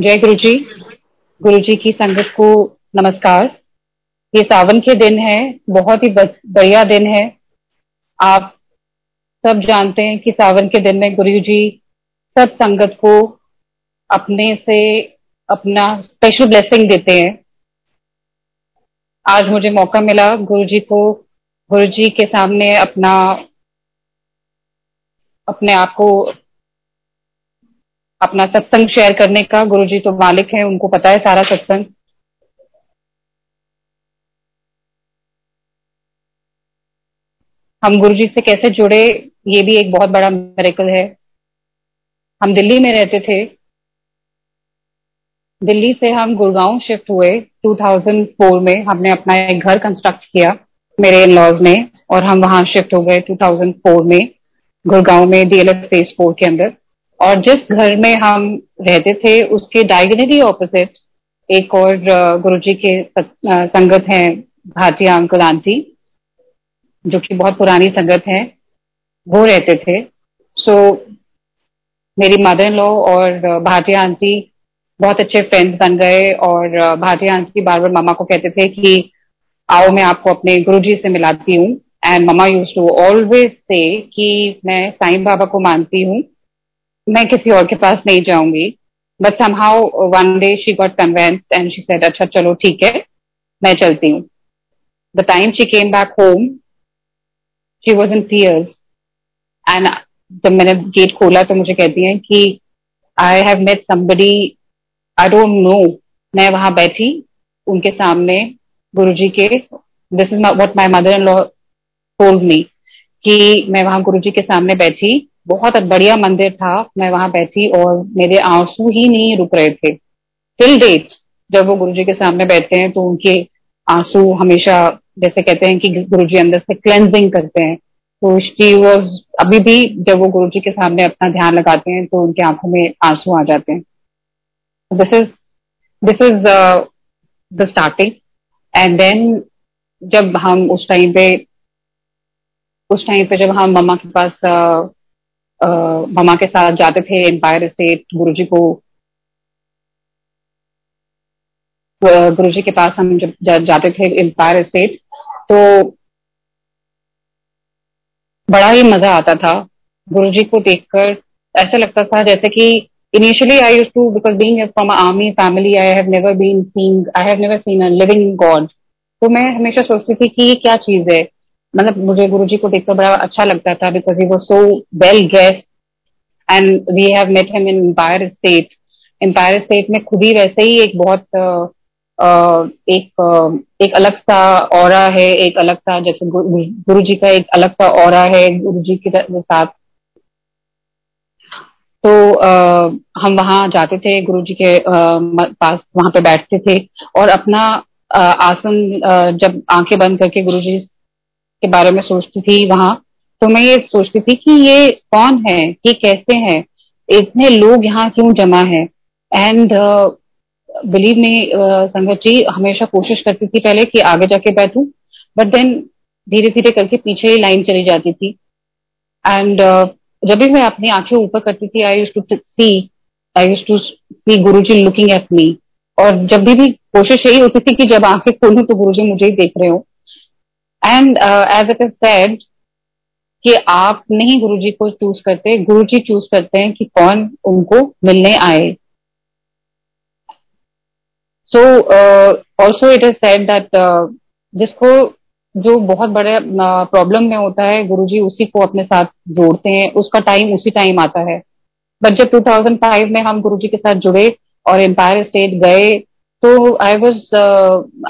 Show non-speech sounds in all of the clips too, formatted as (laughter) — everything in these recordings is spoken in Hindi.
जय गुरु जी गुरु जी की संगत को नमस्कार। ये सावन के दिन है, बहुत ही बढ़िया दिन है। आप सब जानते हैं कि सावन के दिन में गुरु जी सब संगत को अपने से अपना स्पेशल ब्लेसिंग देते हैं। आज मुझे मौका मिला गुरु जी को गुरु जी के सामने अपना अपने आप को अपना सत्संग शेयर करने का। गुरु जी तो मालिक है, उनको पता है सारा सत्संग। हम गुरु जी से कैसे जुड़े, ये भी एक बहुत बड़ा मेरेकल है। हम दिल्ली में रहते थे। दिल्ली से हम गुड़गांव शिफ्ट हुए 2004 में हमने अपना एक घर कंस्ट्रक्ट किया, मेरे इन लॉज में और हम वहाँ शिफ्ट हो गए 2004 में, गुड़गांव में डीएलएफ फ़ेज़ फोर के अंदर। और जिस घर में हम रहते थे उसके डायगनली ऑपोजिट एक और गुरु जी के संगत हैं भाटिया अंकल आंटी जो कि बहुत पुरानी संगत है वो रहते थे। सो so, मेरी मदर इन लॉ और भाटिया आंटी बहुत अच्छे फ्रेंड्स बन गए और भाटिया आंटी बार बार मामा को कहते थे कि आओ मैं आपको अपने गुरुजी से मिलाती हूँ. And mama used to always say कि मैं साईं बाबा को मानती हूँ। मैं किसी और के पास नहीं जाऊँगी। But somehow one day she got convince and she said अच्छा चलो, ठीक है, मैं चलती हूँ. The time she came back home she was in tears and जब मैंने गेट खोला तो मुझे कहती है कि I have met somebody I don't know मैं वहाँ बैठी, उनके सामने गुरु जी के this is what my mother in law told me कि मैं वहाँ गुरु जी के सामने बैठी बहुत बढ़िया मंदिर था मैं वहाँ बैठी और मेरे आँसू ही नहीं रुक रहे थे। टिल डेट जब वो गुरु जी के सामने बैठते हैं तो उनके आँसू हमेशा जैसे कहते हैं कि गुरु जी अंदर से क्लेंजिंग करते हैं। तो शी वॉज़ अभी भी जब वो गुरु जी के सामने अपना ध्यान लगाते हैं तो उनकी आँखों में आँसू आ जाते हैं। This is this is the starting and then जब हम उस टाइम पे उस टाइम पे जब हम मम्मा के पास uh, ममा के साथ जाते थे एम्पायर स्टेट गुरु जी को गुरु जी के पास हम जब जाते थे एम्पायर स्टेट तो बड़ा ही मज़ा आता था। गुरु जी को देखकर ऐसा लगता था जैसे कि initially I used to because being from army family I have never been seeing I have never seen a living God तो मैं हमेशा सोचती थी कि ये क्या चीज़ है? मतलब मुझे गुरु जी को देखकर बड़ा अच्छा लगता था because he was so well dressed and we have met him in Empire Estate Empire Estate में खुद ही वैसे ही एक बहुत एक एक अलग सा और है एक अलग सा जैसे गुरु जी का एक अलग सा और है गुरु जी के साथ। तो आ, हम वहाँ जाते थे गुरु जी के आ, पास वहाँ पे बैठते थे और अपना आसन जब आँखें बंद करके गुरु जी के बारे में सोचती थी वहाँ। तो मैं ये सोचती थी कि ये कौन है? ये कैसे है? इतने लोग यहाँ क्यों जमा है? एंड बिलीव में संगत जी हमेशा कोशिश करती थी पहले कि आगे जाके बैठू बट देन धीरे धीरे करके पीछे लाइन चली जाती थी। एंड uh, जब भी मैं अपनी आँखें ऊपर करती थी I used to see I used to see Guru ji looking at me और जब भी भी कोशिश यही होती थी कि जब आँखें खोलूं तो गुरु जी मुझे ही देख रहे हो। And as it is said कि आप नहीं गुरु जी को चूज़ करते गुरु जी चूज़ करते हैं कि कौन उनको मिलने आए। So also it is said that जिसको जो बहुत बड़े प्रॉब्लम uh, में होता है गुरुजी उसी को अपने साथ जोड़ते हैं उसका टाइम उसी टाइम आता है। बट जब 2005 में हम गुरुजी के साथ जुड़े और एम्पायर स्टेट गए तो I was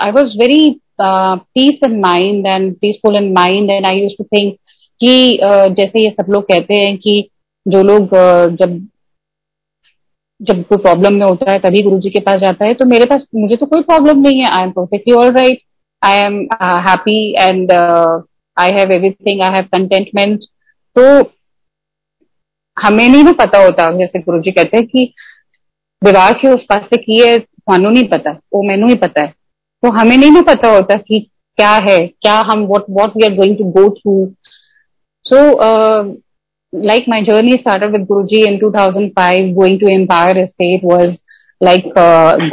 I was very peace in mind and peaceful in mind and I used to think कि जैसे ये सब लोग कहते हैं कि जो लोग जब जब कोई प्रॉब्लम में होता है तभी गुरु जी के पास जाता है तो मेरे पास, मुझे तो कोई प्रॉब्लम नहीं है। I am perfectly all right I am happy and I have everything I have contentment तो हमें नहीं ना पता होता, जैसे गुरु जी कहते हैं कि दीवार के उस पास से की है थानू नहीं पता। वो मैनू ही पता है। तो हमें नहीं ना पता होता कि क्या है क्या हम what what we are going to go through So, uh, like my journey started with Guruji in 2005, going to Empire Estate was like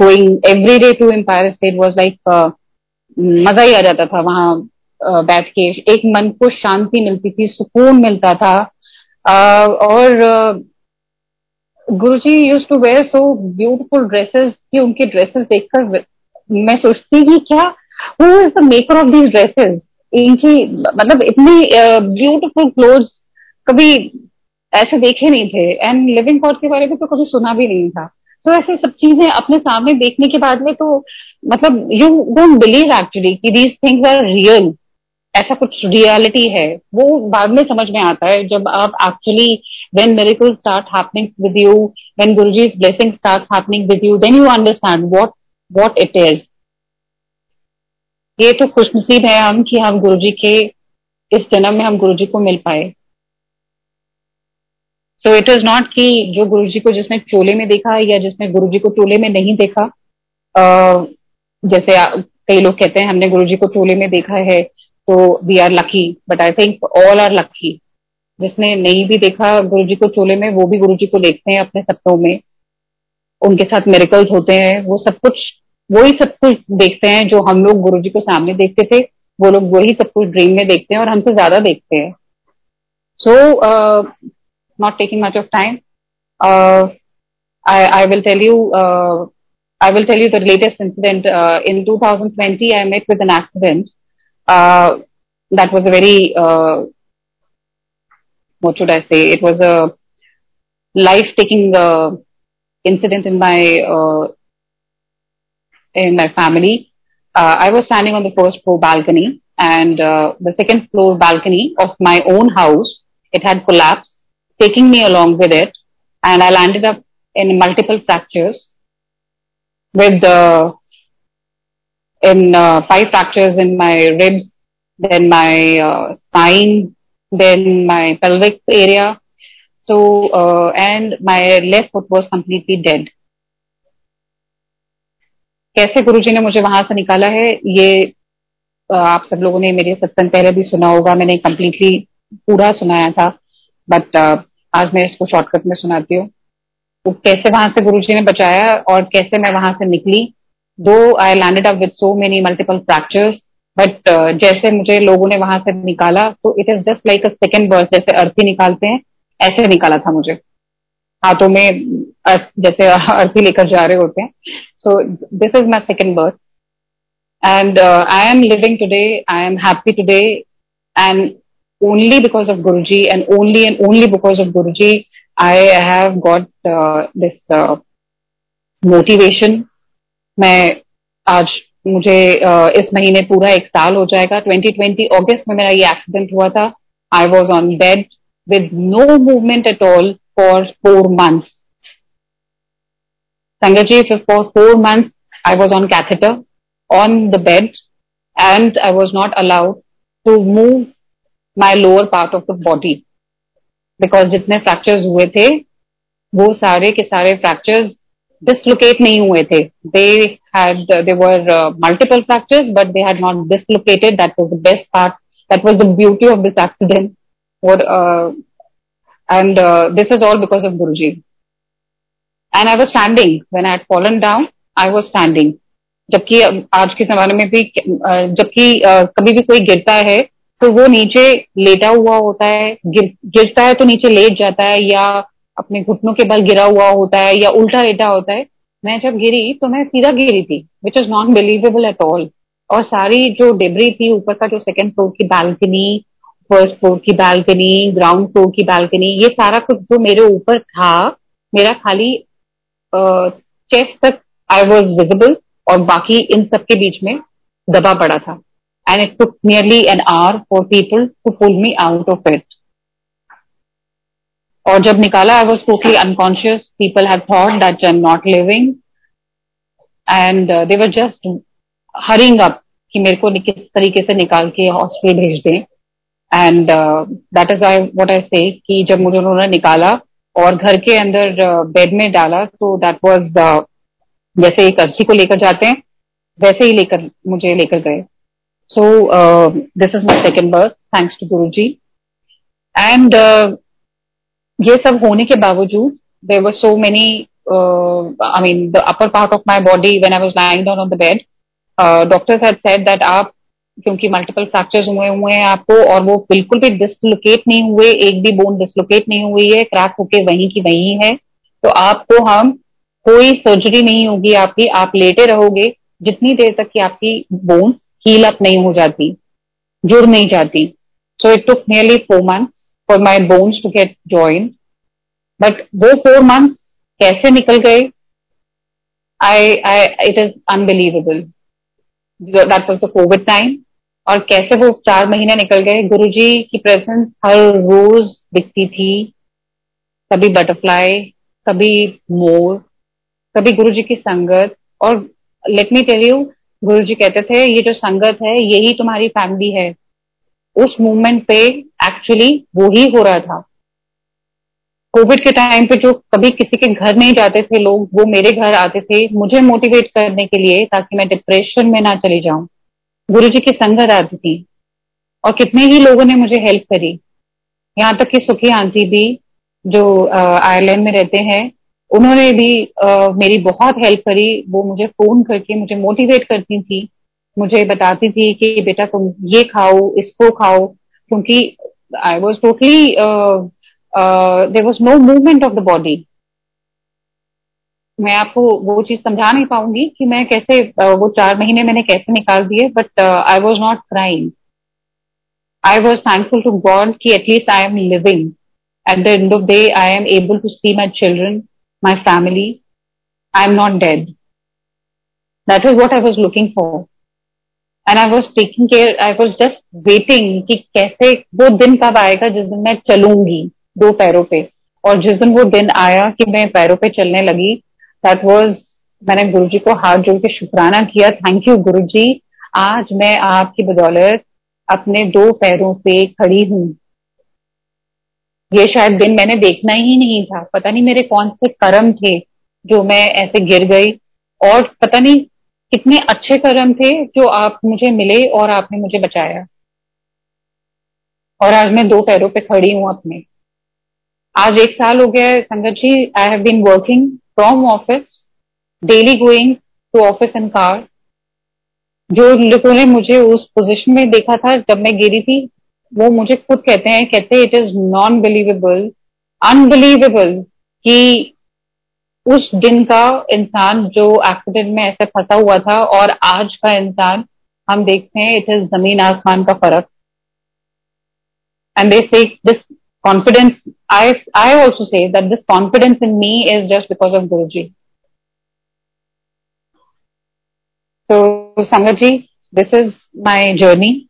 going every day to Empire Estate was like मज़ा ही आ जाता था वहाँ uh, बैठ के। एक मन को शांति मिलती थी सुकून मिलता था। Uh, और uh, Guruji used to wear so beautiful dresses कि उनके ड्रेसेस देखकर मैं सोचती कि क्या who is the maker of these dresses इनकी मतलब इतनी ब्यूटिफुल क्लोथ कभी ऐसे देखे नहीं थे। एंड लिविंग कॉड के बारे में तो कभी सुना भी नहीं था। तो ऐसे सब चीज़ें अपने सामने देखने के बाद में तो मतलब यू डोंट बिलीव एक्चुअली कि दीज थिंग्स आर रियल ऐसा कुछ रियलिटी है। वो बाद में समझ में आता है। जब आप actually when miracle start happening with you when Guru ji blessing start happening with you then you understand what what it is ये तो खुशनसीब है हम कि हम गुरु जी के इस जन्म में हम गुरु जी को मिल पाए। सो इट इज़ नॉट कि जो गुरु जी को जिसने चोले में देखा या जिसने गुरु जी को चोले में नहीं देखा जैसे कई लोग कहते हैं हमने गुरु जी को चोले में देखा है तो we are lucky but I think all are lucky जिसने नहीं भी देखा गुरु जी को चोले में, वो भी गुरु जी को देखते हैं अपने सपनों में। उनके साथ मेरिकल्स होते हैं वो सब कुछ वही सब कुछ देखते हैं जो हम लोग गुरु जी को सामने देखते थे वो लोग वही सब कुछ ड्रीम में देखते हैं और हमसे ज़्यादा देखते हैं so not taking much of time I will tell you I will tell you the latest incident. Uh, in 2020, I met with an accident uh, that was a very uh, what should I say? It was a life-taking uh, incident in my uh, in my family. Uh, I was standing on the first floor balcony, and uh, the second floor balcony of my own house it had collapsed, taking me along with it, and I landed up in multiple fractures with the in uh, five fractures in my ribs, then my uh, spine, then my pelvic area. So, uh, and my left foot was completely dead. कैसे गुरुजी ने मुझे वहाँ से निकाला है ये आप सब लोगों ने मेरे सत्संग पहले भी सुना होगा मैंने कंप्लीटली पूरा सुनाया था बट आज मैं इसको शॉर्टकट में सुनाती हूँ तो कैसे वहाँ से गुरुजी ने बचाया और कैसे मैं वहाँ से निकली दो I landed up with so many multiple fractures but जैसे मुझे लोगों ने वहाँ से निकाला तो it is just like a second birth जैसे अर्थी निकालते हैं ऐसे निकाला था मुझे। हाथों में अर्थ जैसे (laughs) अर्थी लेकर जा रहे होते हैं। So this is my second birth and I am living today I am happy today and only because of Guruji and only and only because of Guruji I have got uh, this uh, motivation. मैं आज मुझे uh, इस महीने पूरा एक साल हो जाएगा। 2020 अगस्त में मेरा ये एक्सीडेंट हुआ था। I was on bed With no movement at all for four months sangat ji for four months I was on catheter on the bed and I was not allowed to move my lower part of the body because जितने फ्रैक्चर्स हुए थे वो सारे के सारे fractures dislocate nahi hue the. They had uh, there were uh, multiple fractures, but they had not dislocated. That was the best part. That was the beauty of this accident. What uh, and uh, this is all because of Guruji. And I was standing when I had fallen down. I was standing. जबकि आज के जमाने में भी जबकि कभी भी कोई गिरता है तो वो नीचे लेटा हुआ होता है गिर, गिरता है तो नीचे लेट जाता है या अपने घुटनों के बल गिरा हुआ होता है या उल्टा लेटा होता है मैं जब गिरी तो मैं सीधा गिरी थी which is not believable at all और सारी जो डिबरी थी ऊपर का जो सेकंड फ्लोर की बालकनी फ़र्स्ट फ्लोर की बालकनी ग्राउंड फ्लोर की बालकनी ये सारा कुछ जो मेरे ऊपर था, मेरा खाली चेस्ट तक आई वॉज़ विजिबल और बाकी इन सब के बीच में दबा पड़ा था। And it took nearly an hour for people to pull me out of it और जब निकाला I was totally unconscious people have thought that I am not living and they were just hurrying up कि मेरे को किस तरीके से निकाल के हॉस्पिटल भेज दें। And that is I what I say कि जब मुझे उन्होंने निकाला और घर के अंदर बेड uh, में डाला तो दैट वॉज़ uh, जैसे एक अर्थी को लेकर जाते हैं वैसे ही लेकर मुझे लेकर गए so this is my second birth thanks to Guru ji and ये सब होने के बावजूद there were so many I mean upper part of my body when I was lying down on the bed. Uh, doctors had said that आप क्योंकि मल्टीपल फ्रैक्चर्स हुए हुए हैं आपको और वो बिल्कुल भी डिसलोकेट नहीं हुए, एक भी बोन डिसलोकेट नहीं हुई है क्रैक होके वहीं की वहीं है। तो आपको हम कोई सर्जरी नहीं होगी आपकी, आप लेटे रहोगे, जितनी देर तक कि आपकी बोन्स हील अप नहीं हो जाती, जुड़ नहीं जाती। So it took nearly four months for my bones to get join but वो फोर मंथ्स कैसे निकल गए? I I it is unbelievable that was the COVID time और कैसे वो चार महीने निकल गए? गुरुजी की प्रेजेंस हर रोज दिखती थी। कभी बटरफ्लाई कभी मोर कभी गुरुजी की संगत। और let me tell you Guru जी कहते थे, ये जो संगत है, यही तुम्हारी फैमिली है। उस मूवमेंट पे एक्चुअली वो ही हो रहा था। कोविड के टाइम पे जो कभी किसी के घर नहीं जाते थे लोग, वो मेरे घर आते थे, मुझे मोटिवेट करने के लिए, ताकि मैं डिप्रेशन में ना चली जाऊँ। गुरु जी की संगत आती थी और कितने ही लोगों ने मुझे हेल्प करी। यहाँ तक कि सुखी आंटी भी जो आयरलैंड में रहते हैं उन्होंने भी आ, मेरी बहुत हेल्प करी। वो मुझे फ़ोन करके मुझे मोटिवेट करती थी मुझे बताती थी कि बेटा तुम ये खाओ इसको खाओ। क्योंकि I was totally there was no movement of the body मैं आपको वो चीज़ समझा नहीं पाऊँगी कि मैं कैसे वो चार महीने मैंने कैसे निकाल दिए but I was not crying I was thankful to God कि at least I am living at the end of day I am able to see my children my family I am not dead that is what I was looking for and I was taking care I was just waiting कि कैसे वो दिन कब आएगा जिस दिन मैं चलूँगी दो पैरों पे. और जिस दिन वो दिन आया कि मैं पैरों पे चलने लगी दैट वॉज़ मैंने गुरु जी को हाथ जोड़ के शुक्राना किया। थैंक यू गुरु जी आज मैं आपकी बदौलत अपने दो पैरों पे खड़ी हूँ। ये शायद दिन मैंने देखना ही नहीं था। पता नहीं मेरे कौन से कर्म थे जो मैं ऐसे गिर गई। और पता नहीं कितने अच्छे कर्म थे जो आप मुझे मिले और आपने मुझे बचाया। और आज मैं दो पैरों पे खड़ी हूँ अपने। आज एक साल हो गया है, Sangat ji I have been working from office daily going to office in car जो लोगों ने मुझे उस पोजीशन में देखा था, जब मैं गिरी थी, वो मुझे खुद कहते हैं, कहते it is non believable unbelievable कि उस दिन का इंसान जो एक्सीडेंट में ऐसे फंसा हुआ था और आज का इंसान, हम देखते हैं इट इज़ ज़मीन आसमान का फ़र्क. And they say this confidence. I i also say that this confidence in me is just because of guruji. So sangaji this is my journey.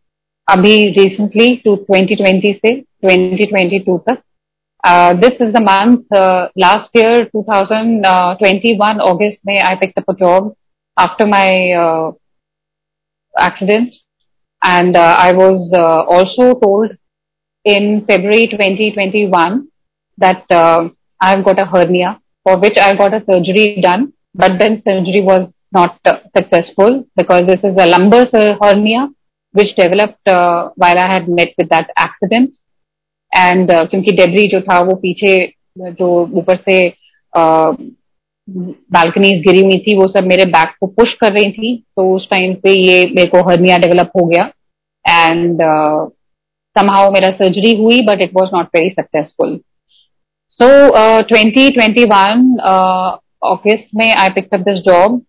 Abhi recently to 2020 se 2022 tak uh, this is the month uh, last year 2021 august may i picked up a job after my uh, accident. And uh, i was uh, also told in February 2021 that uh, I've got a hernia for which I got a surgery done, but then surgery was not uh, successful because this is a lumbar hernia which developed uh, while I had met with that accident. And uh, क्योंकि डेबरी जो था वो पीछे जो ऊपर से बालकनीज गिरी हुई थी वो सब मेरे बैक को पुश कर रही थी तो उस टाइम पे ये मेरे को हर्निया डेवलप हो गया एंड somehow मेरा सर्जरी हुई but it was not very successful so twenty twenty one August में I pick up this job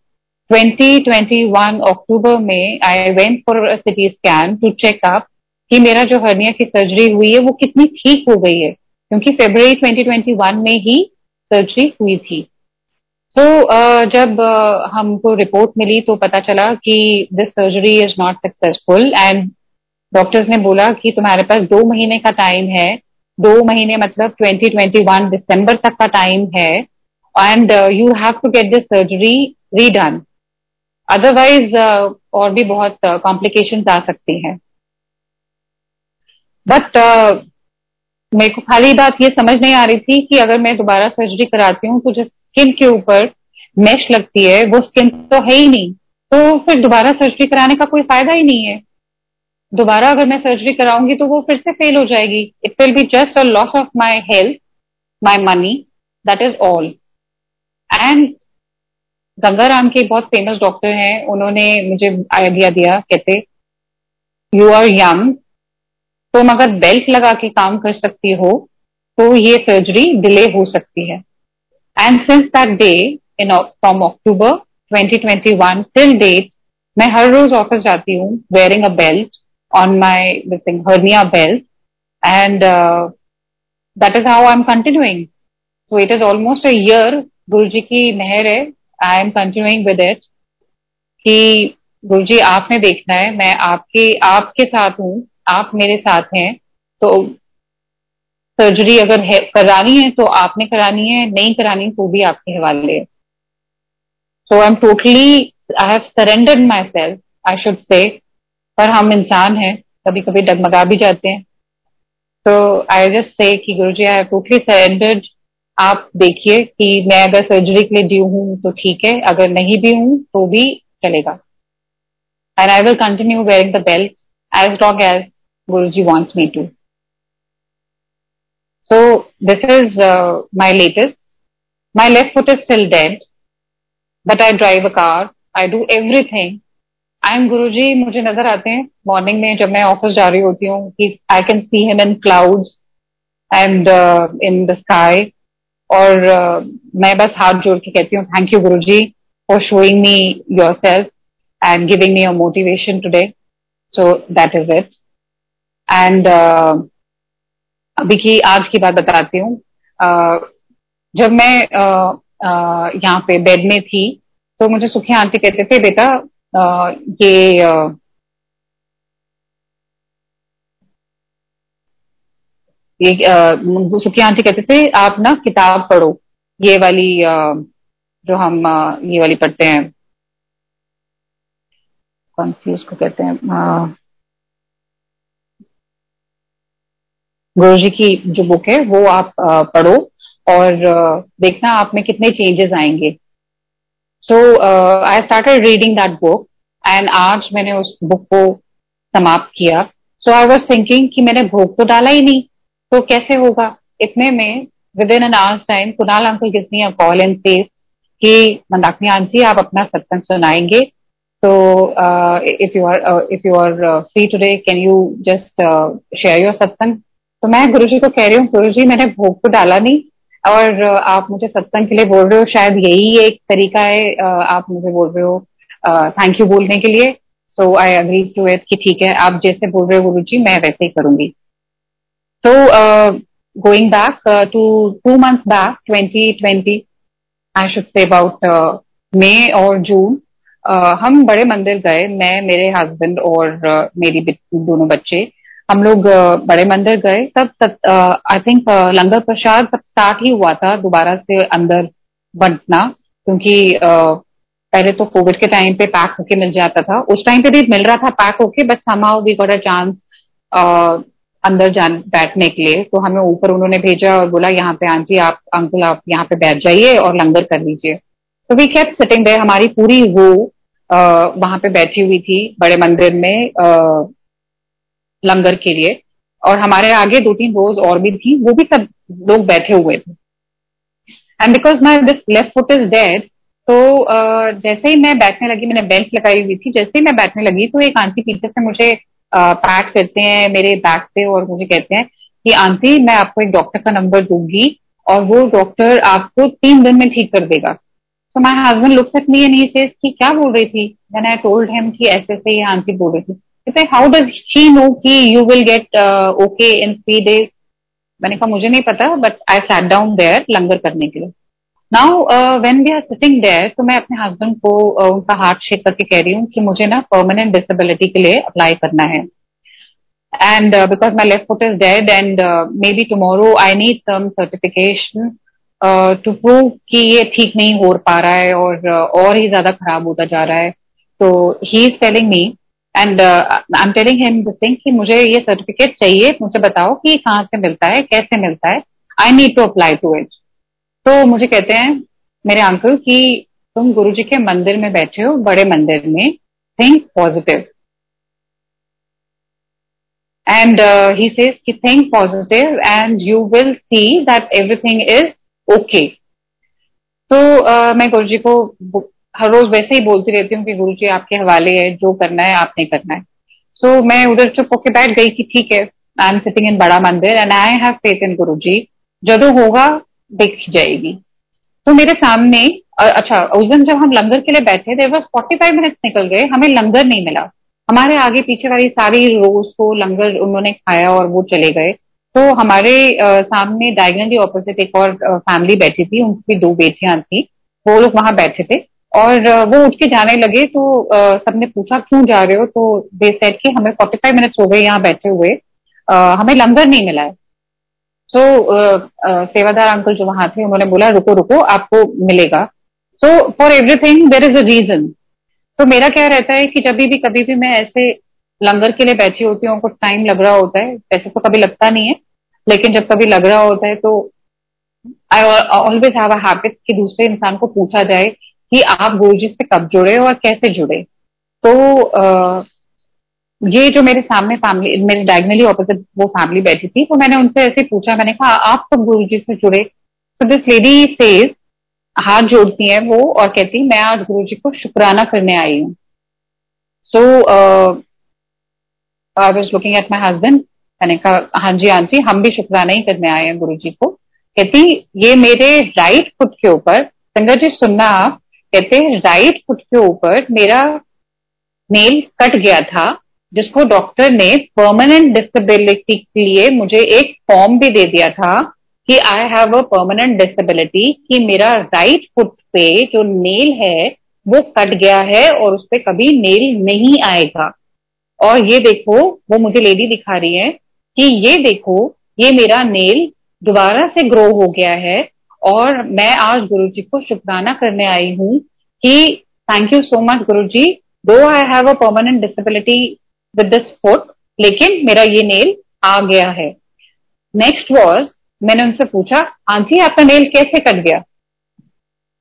2021 October में I went for CT scan to check up कि मेरा जो हर्निया की सर्जरी हुई है वो कितनी ठीक हो गई है। क्योंकि फेबर 2021 में ही सर्जरी हुई थी। तो so, जब uh, हमको रिपोर्ट मिली तो पता चला कि this surgery is not successful and doctors ने बोला कि तुम्हारे पास दो महीने का टाइम है। दो महीने मतलब 2021 दिसंबर तक का टाइम है। And you have to get this surgery redone otherwise और भी बहुत कॉम्प्लिकेशन uh, आ सकती हैं। बट uh, मेरे को खाली बात ये समझ नहीं आ रही थी कि अगर मैं दोबारा सर्जरी कराती हूँ तो जो स्किन के ऊपर मेश लगती है वो स्किन तो है ही नहीं। तो फिर दोबारा सर्जरी कराने का कोई फ़ायदा ही नहीं है। दोबारा अगर मैं सर्जरी कराऊँगी तो वो फिर से फेल हो जाएगी। It will be just a loss of my health my money that is all and Gangaram के बहुत फ़ेमस डॉक्टर हैं, उन्होंने मुझे आइडिया दिया, कहते यू आर यंग तुम अगर बेल्ट लगा के काम कर सकती हो तो ये सर्जरी डिले हो सकती है. And since that day in from October 2021 till date मैं हर रोज ऑफ़िस जाती हूँ wearing a belt my this hernia belt and that is how I am continuing so it is almost a year Guru ji की मेहर है I am continuing with it कि गुरु जी आपने देखना है मैं आपके आपके साथ हूँ आप मेरे साथ हैं तो सर्जरी अगर है करानी है तो आपने करानी है नहीं करानी तो भी आपके हवाले so I am totally I have surrendered myself I should say पर हम इंसान हैं कभी कभी डगमगा भी जाते हैं। तो आई जस्ट से कि Guru ji I totally surrendered आप देखिए कि मैं अगर सर्जरी के लिए ड्यू हूँ तो ठीक है। अगर नहीं भी हूँ तो भी चलेगा। And I will continue wearing the belt as long as Guru ji wants me to so this is my latest my left foot is still dead but I drive a car I do everything. I am Guru ji मुझे नज़र आते हैं मॉर्निंग में जब मैं ऑफ़िस जा रही होती हूँ I can see him in clouds and in the sky और uh, मैं बस हाथ जोड़ के कहती हूँ thank you Guru ji for showing me yourself and giving me a motivation today so that is it and अभी की आज की बात बताती हूँ। जब मैं यहाँ पे बेड में थी तो मुझे सुखी आंटी कहते थे बेटा ये ये सुखी आंटी कहते थे, आप ना किताब पढ़ो। ये वाली जो हम ये वाली पढ़ते हैं। कौन सी उसको कहते हैं? गुरु जी की जो बुक है, वो आप पढ़ो। और देखना आप में कितने चेंजेस आएँगे। So I started reading that book and आज मैंने उस बुक को समाप्त किया। सो आई वॉज़ थिंकिंग कि मैंने भोग तो डाला ही नहीं। तो कैसे होगा? इतने में within an hours time Kunal uncle gives me a call and says कि, मंदाकिनी आंटी, आप अपना सत्संग सुनाएँगे। तो if you are if you are free today can you just share your satsang? तो मैं गुरु जी को कह रही हूँ गुरु जी मैंने भोग तो डाला नहीं। और आप मुझे सत्संग के लिए बोल रहे हो, शायद यही एक तरीका है आप मुझे बोल रहे हो थैंक यू बोलने के लिए। So I agree to it कि ठीक है, आप जैसे बोल रहे हो गुरु जी, मैं वैसे ही करूँगी। तो going back to two month back twenty twenty I should say about May और जून हम बड़े मंदिर गए, मैं, मेरे हस्बैंड और मेरी दोनों बच्चे। हम लोग बड़े मंदिर गए। तब आई थिंक लंगर प्रसाद तब स्टार्ट ही हुआ था दोबारा से अंदर बंटना, क्योंकि पहले तो कोविड के टाइम पे पैक होके मिल जाता था। उस टाइम पे भी मिल रहा था पैक होके but somehow we got a chance अंदर जान, बैठने के लिए। तो हमें ऊपर उन्होंने भेजा और बोला, यहाँ पे आंटी, आप, अंकल, आप यहाँ पे बैठ जाइए और लंगर कर लीजिए। तो वी कैप सिटिंग दे हमारी पूरी वो वहाँ पे बैठी हुई थी बड़े मंदिर में लंगर के लिए। और हमारे आगे दो तीन रोज और भी थी, वो भी सब लोग बैठे हुए थे। And because my this left foot is dead तो जैसे ही मैं बैठने लगी, मैंने बेल्ट लगाई हुई थी, जैसे ही मैं बैठने लगी तो एक आंटी पीछे से मुझे पैट करते हैं मेरे बैक पे और मुझे कहते हैं कि, आंटी, मैं आपको एक डॉक्टर का नंबर दूँगी और वो डॉक्टर आपको तीन दिन में ठीक कर देगा। तो my husband look at me and he क्या बोल रही थी? मैंने टोल्ड हिम कि ऐसे ऐसे ये आंटी बोल रही थी। कहते हाउ डज शी नो कि you will get okay in three days मैंने कहा मुझे नहीं पता but I sat down there लंगर करने के लिए. Now when we are sitting there तो मैं अपने हस्बैंड को uh, उनका हार्ट शेक करके कह रही हूँ कि मुझे ना परमानेंट डिसेबिलिटी के लिए अप्लाई करना है। And because my left foot is dead and maybe tomorrow I need some certification to prove कि ये ठीक नहीं हो पा रहा है और uh, और ही ज़्यादा खराब होता जा रहा है। तो he is telling me and I am telling him this thing कि मुझे ये सर्टिफिकेट चाहिए मुझे बताओ कि कहाँ से मिलता है कैसे मिलता है। I need to apply to it तो मुझे कहते हैं मेरे अंकल कि तुम गुरु जी के मंदिर में बैठे हो बड़े मंदिर में think positive and he says कि think positive and you will see that everything is okay तो आ, मैं गुरु जी को हर रोज वैसे ही बोलती रहती हूँ कि गुरु जी आपके हवाले है जो करना है आपने करना है। सो so, मैं उधर चुप होके बैठ गई कि ठीक है आई एम सिटिंग इन बड़ा मंदिर and I have faith in Guru ji. जो होगा देख जाएगी। तो मेरे सामने अच्छा उस दिन जब हम लंगर के लिए बैठे थे बस फोर्टी फाइव मिनट्स निकल गए हमें लंगर नहीं मिला। हमारे आगे पीछे वाली सारी रोज को लंगर उन्होंने खाया और वो चले गए। तो हमारे आ, सामने डायगनली ऑपोजिट एक और फैमिली बैठी थी उनकी दो बेटियाँ थी वो लोग वहाँ बैठे थे। और वो उठ के जाने लगे तो सबने पूछा, क्यों जा रहे हो? तो दे सेट कि हमें 45 मिनट्स हो गए यहाँ बैठे हुए। हमें लंगर नहीं मिला है। तो सेवादार अंकल जो वहाँ थे, उन्होंने बोला, रुको रुको, आपको मिलेगा। तो for everything there is a reason तो मेरा क्या रहता है कि जब भी, कभी भी मैं ऐसे लंगर के लिए बैठी होती हूँ, कुछ टाइम लग रहा होता है, वैसे तो कभी लगता नहीं है, लेकिन जब कभी लग रहा होता है तो I always have a habit कि दूसरे इंसान को पूछा जाए कि आप गुरु जी से कब जुड़े और कैसे जुड़े। तो आ, ये जो मेरे सामने फैमिली मेरे डायगनली ऑपोजिट वो फैमिली बैठी थी तो मैंने उनसे ऐसे पूछा मैंने कहा आप कब गुरु जी से जुड़े? तो दिस लेडी सेज हाथ जोड़ती है वो और कहती मैं आज गुरु जी को शुक्राना करने आई हूँ। So I was looking at my husband मैंने कहा हाँ जी आंटी हम भी शुक्राना ही करने आए हैं गुरु जी को। कहती ये मेरे राइट फुट के ऊपर संगत जी सुनना आप कहते राइट फुट के ऊपर मेरा नेल कट गया था, जिसको डॉक्टर ने परमानेंट डिसेबिलिटी के लिए मुझे एक फॉर्म भी दे दिया था कि I have a permanent disability कि मेरा राइट फुट पे जो नेल है, वो कट गया है और उस पर कभी नेल नहीं आएगा। और ये देखो, वो मुझे लेडी दिखा रही है कि ये देखो, ये मेरा नेल दोबारा से ग्रो हो गया है और मैं आज गुरु जी को शुक्राना करने आई हूँ कि thank you so much Guru ji though I have a permanent disability with this foot लेकिन मेरा ये नेल आ गया है। नेक्स्ट वॉज़ मैंने उनसे पूछा, आंटी, आपका नेल कैसे कट गया?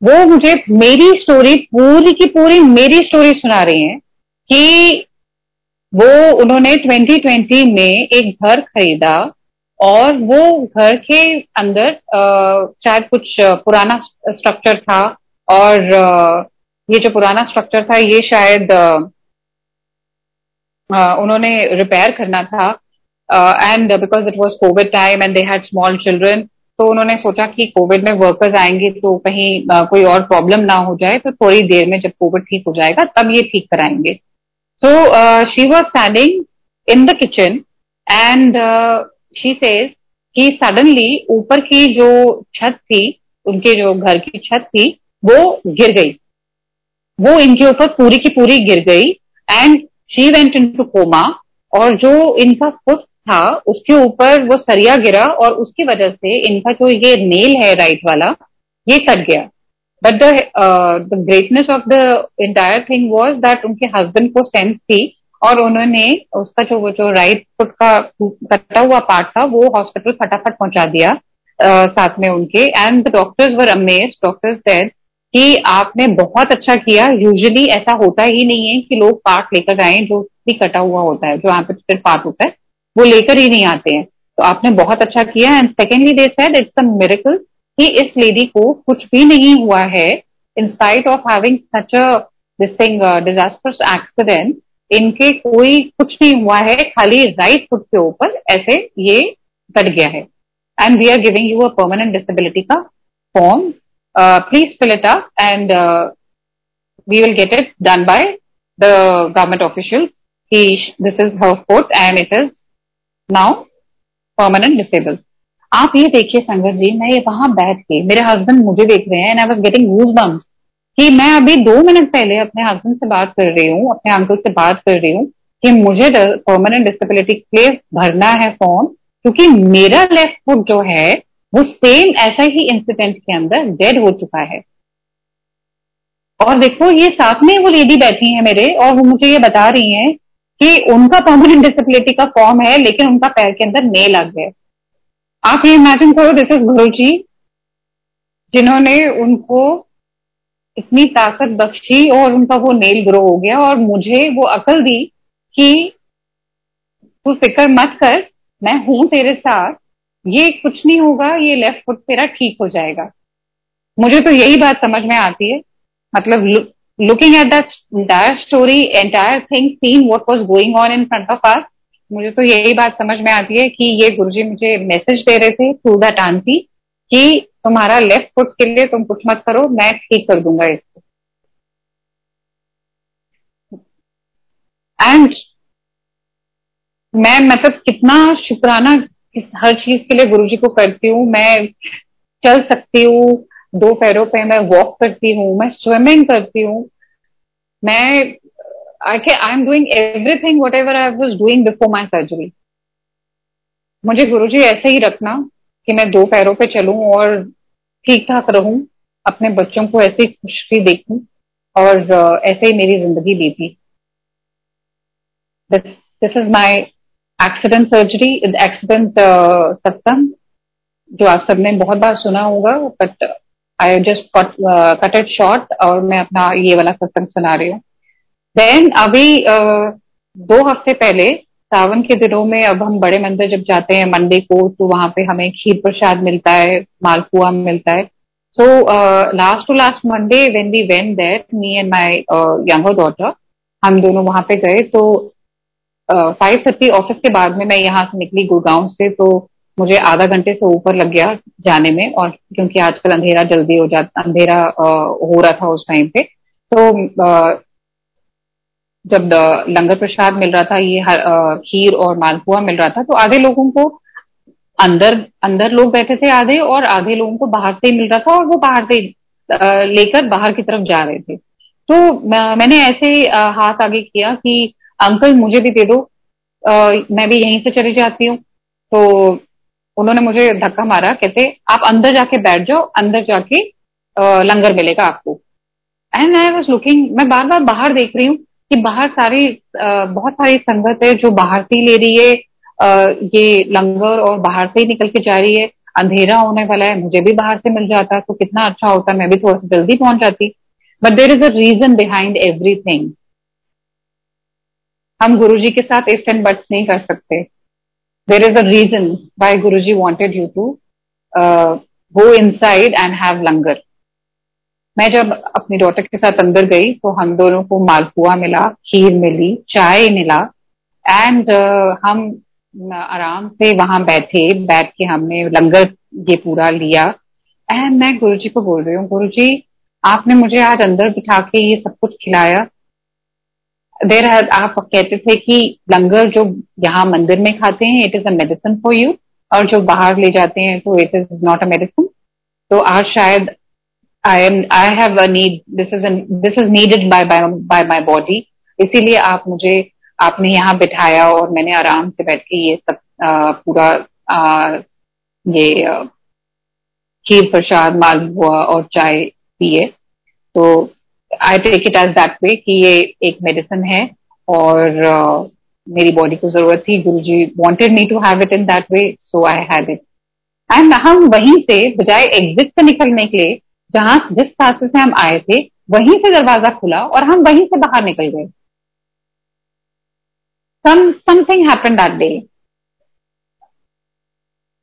वो मुझे मेरी स्टोरी पूरी की पूरी मेरी स्टोरी सुना रही हैं कि वो उन्होंने 2020 में एक घर खरीदा। और वो घर के अंदर शायद कुछ पुराना स्ट्रक्चर था और ये जो पुराना स्ट्रक्चर था, ये शायद उन्होंने रिपेयर करना था। And because it was COVID time and they had small children तो उन्होंने सोचा कि कोविड में वर्कर्स आएँगे तो कहीं कोई और प्रॉब्लम ना हो जाए तो थोड़ी देर में जब कोविड ठीक हो जाएगा, तब ये ठीक कराएँगे। So she was standing in the kitchen and she says कि सडनली ऊपर की जो छत थी, उनके जो घर की छत थी, वो गिर गई। वो इनके ऊपर पूरी की पूरी गिर गई and she went into coma और जो इनका फुट था, उसके ऊपर वो सरिया गिरा और उसकी वजह से इनका जो ये नेल है राइट वाला, ये कट गया। But the greatness of the entire thing was that उनके हस्बैंड को सेंस थी और उन्होंने उसका जो वो जो राइट फुट का कटा हुआ पार्ट था वो हॉस्पिटल फटाफट पहुँचा दिया uh, साथ में उनके। And the doctors were amaze doctors said कि आपने बहुत अच्छा किया। यूजुअली ऐसा होता ही नहीं है कि लोग पार्ट लेकर आए जो भी कटा हुआ होता है जो यहाँ एम्पिटेड पार्ट होता है वो लेकर ही नहीं आते हैं। तो आपने बहुत अच्छा किया। And secondly they said it's a miracle कि इस लेडी को कुछ भी नहीं हुआ है in spite of having such a this thing disasters accident इनके कोई कुछ नहीं हुआ है, खाली राइट फुट के ऊपर ऐसे ये कट गया है। And we are giving you a permanent disability का form please fill it up and we will get it done by the government official this is her foot and it is now permanent disable आप ये देखिए संगत जी, मैं वहाँ बैठ के, मेरे हस्बैंड मुझे देख रहे हैं and I was getting goose bumps कि मैं अभी दो मिनट पहले अपने हस्बैंड से बात कर रही हूँ, अपने अंकल से बात कर रही हूँ कि मुझे परमानेंट डिसेबिलिटी के लिए भरना है फॉर्म क्योंकि मेरा लेफ़्ट फुट जो है, वो सेम ऐसा ही इंसिडेंट के अंदर डेड हो चुका है। और देखो, ये साथ में वो लेडी बैठी है मेरे, और वो मुझे ये बता रही है कि उनका परमानेंट डिसेबिलिटी का फॉर्म है, लेकिन उनका पैर के अंदर ने लग गए आप ये इमेजिन करो दिस इज़ गुरु जी जिन्होंने उनको इतनी ताकत बख्शी और उनका वो नेल ग्रो हो गया और मुझे वो अकल दी कि तू फ़िक्र मत कर, मैं हूँ तेरे साथ, ये कुछ नहीं होगा, ये लेफ़्ट फुट तेरा ठीक हो जाएगा। मुझे तो यही बात समझ में आती है। मतलब looking at that entire story entire thing scene what was going on in front of us मुझे तो यही बात समझ में आती है कि ये गुरुजी मुझे मैसेज दे रहे थे थ्रू दैट आंटी कि तुम्हारा लेफ़्ट फुट के लिए तुम कुछ मत करो, मैं ठीक कर दूँगा इसको। एंड मैं मतलब कितना शुक्राना हर चीज़ के लिए गुरुजी को करती हूँ, मैं चल सकती हूँ, दो पैरों पे मैं वॉक करती हूँ, मैं स्विमिंग करती हूँ। मैं I I am doing everything whatever I was doing before my surgery मुझे गुरुजी ऐसे ही रखना कि मैं दो पैरों पे चलूँ और ठीक ठाक रहूँ अपने बच्चों को ऐसे खुशी देखूँ और ऐसे ही मेरी ज़िंदगी बीती। This is my accident surgery accident सत्संग जो आप सबने बहुत बार सुना होगा but I just cut it short और मैं अपना ये वाला सत्संग सुना रही हूँ। देन अभी uh, दो हफ़्ते पहले सावन के दिनों में अब हम बड़े मंदिर जब जाते हैं मंडे को तो वहाँ पे हमें खीर प्रसाद मिलता है मालपुआ मिलता है। So last to last Monday when we when that me and my younger daughter हम दोनों वहाँ पे गए। तो फाइव थर्टी ऑफ़िस के बाद में मैं यहाँ से निकली गुड़गांव से तो मुझे आधा घंटे से ऊपर लग गया जाने में और क्योंकि आजकल अंधेरा जल्दी हो जाता अंधेरा uh, हो रहा था उस टाइम पे। तो uh, जब लंगर प्रसाद मिल रहा था, ये खीर और मालपुआ मिल रहा था तो आधे लोगों को अंदर अंदर लोग बैठे थे आधे और आधे लोगों को बाहर से ही मिल रहा था और वो बाहर से लेकर बाहर की तरफ़ जा रहे थे। तो मैंने ऐसे हाथ आगे किया कि, अंकल मुझे भी दे दो मैं भी यहीं से चली जाती हूँ। तो उन्होंने मुझे धक्का मारा, कहते, आप अंदर जाके बैठ जाओ, अंदर जाके लंगर मिलेगा आपको। एंड आई वॉज़ लुकिंग मैं बार बार बाहर देख रही हूँ कि बाहर सारी बहुत सारी संगत है जो बाहर से ही ले रही है। ये लंगर और बाहर से ही निकल के जा रही है। अंधेरा होने वाला है, मुझे भी बाहर से मिल जाता तो कितना अच्छा होता, मैं भी थोड़ा सा जल्दी पहुँच जाती। But there is a reason behind everything हम गुरु जी के साथ इफ़ एंड बट्स नहीं कर सकते। There is a reason why Guru ji wanted you to go inside and have langar. मैं जब अपनी डॉटर के साथ अंदर गई तो हम दोनों को मालपुआ मिला खीर मिली चाय मिला एंड uh, हम आराम से वहाँ बैठे बैठ के हमने लंगर ये पूरा लिया। एंड मैं गुरु जी को बोल रही हूँ गुरु जी आपने मुझे आज अंदर बिठा के ये सब कुछ खिलाया। देर आप कहते थे कि लंगर जो यहाँ मंदिर में खाते हैं it is a medicine for you और जो बाहर ले जाते हैं तो it is not a medicine तो आज शायद I am I have need this is this is needed by by my body इसीलिए आप मुझे आपने यहाँ बिठाया और मैंने आराम से बैठ के ये सब आ, पूरा आ, ये खीर प्रसाद मालपुआ और चाय पिए। तो I take it as that way कि ये एक मेडिसिन है और मेरी बॉडी को ज़रूरत थी। Guru ji wanted me to have it in that way so I had it and हम वहीं से बजाय एग्जिट से निकलने के लिए जहाँ जिस रास्ते से हम आए थे, वहीं से दरवाज़ा खुला और हम वहीं से बाहर निकल गए। समथिंग हैपन दैट डे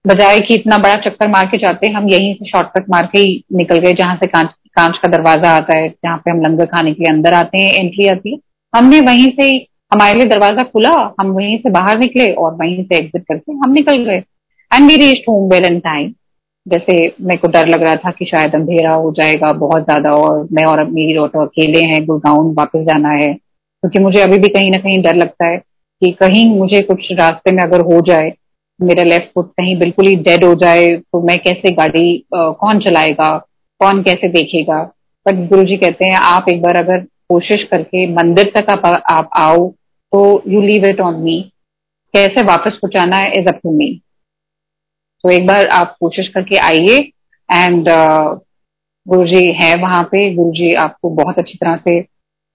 बजाय कि इतना बड़ा चक्कर मार के जाते, हम यहीं से शॉर्टकट मार के ही निकल गए, जहाँ से कांच कांच का दरवाज़ा आता है, जहाँ पे हम लंगर खाने के लिए अंदर आते हैं एंट्री आती है। हमने वहीं से, हमारे लिए दरवाज़ा खुला, हम वहीं से बाहर निकले और वहीं से एग्जिट करके हम निकल गए। And we reach home well in time जैसे मेरे को डर लग रहा था कि शायद अंधेरा हो जाएगा बहुत ज़्यादा और मैं और मेरी डॉटर अकेले हैं गुड़गांव वापस जाना है। क्योंकि मुझे अभी भी कहीं ना कहीं डर लगता है कि कहीं मुझे कुछ रास्ते में अगर हो जाए मेरा लेफ़्ट फुट कहीं बिल्कुल ही डेड हो जाए तो मैं कैसे गाड़ी आ, कौन चलाएगा कौन कैसे देखेगा? बट गुरु जी कहते हैं आप एक बार अगर कोशिश करके मंदिर तक आप, आप आओ तो you leave it on me कैसे वापस पहुंचाना है इज़ अप टू मी तो एक बार आप कोशिश करके आइए एंड uh, गुरु जी है वहाँ पे। गुरु जी आपको बहुत अच्छी तरह से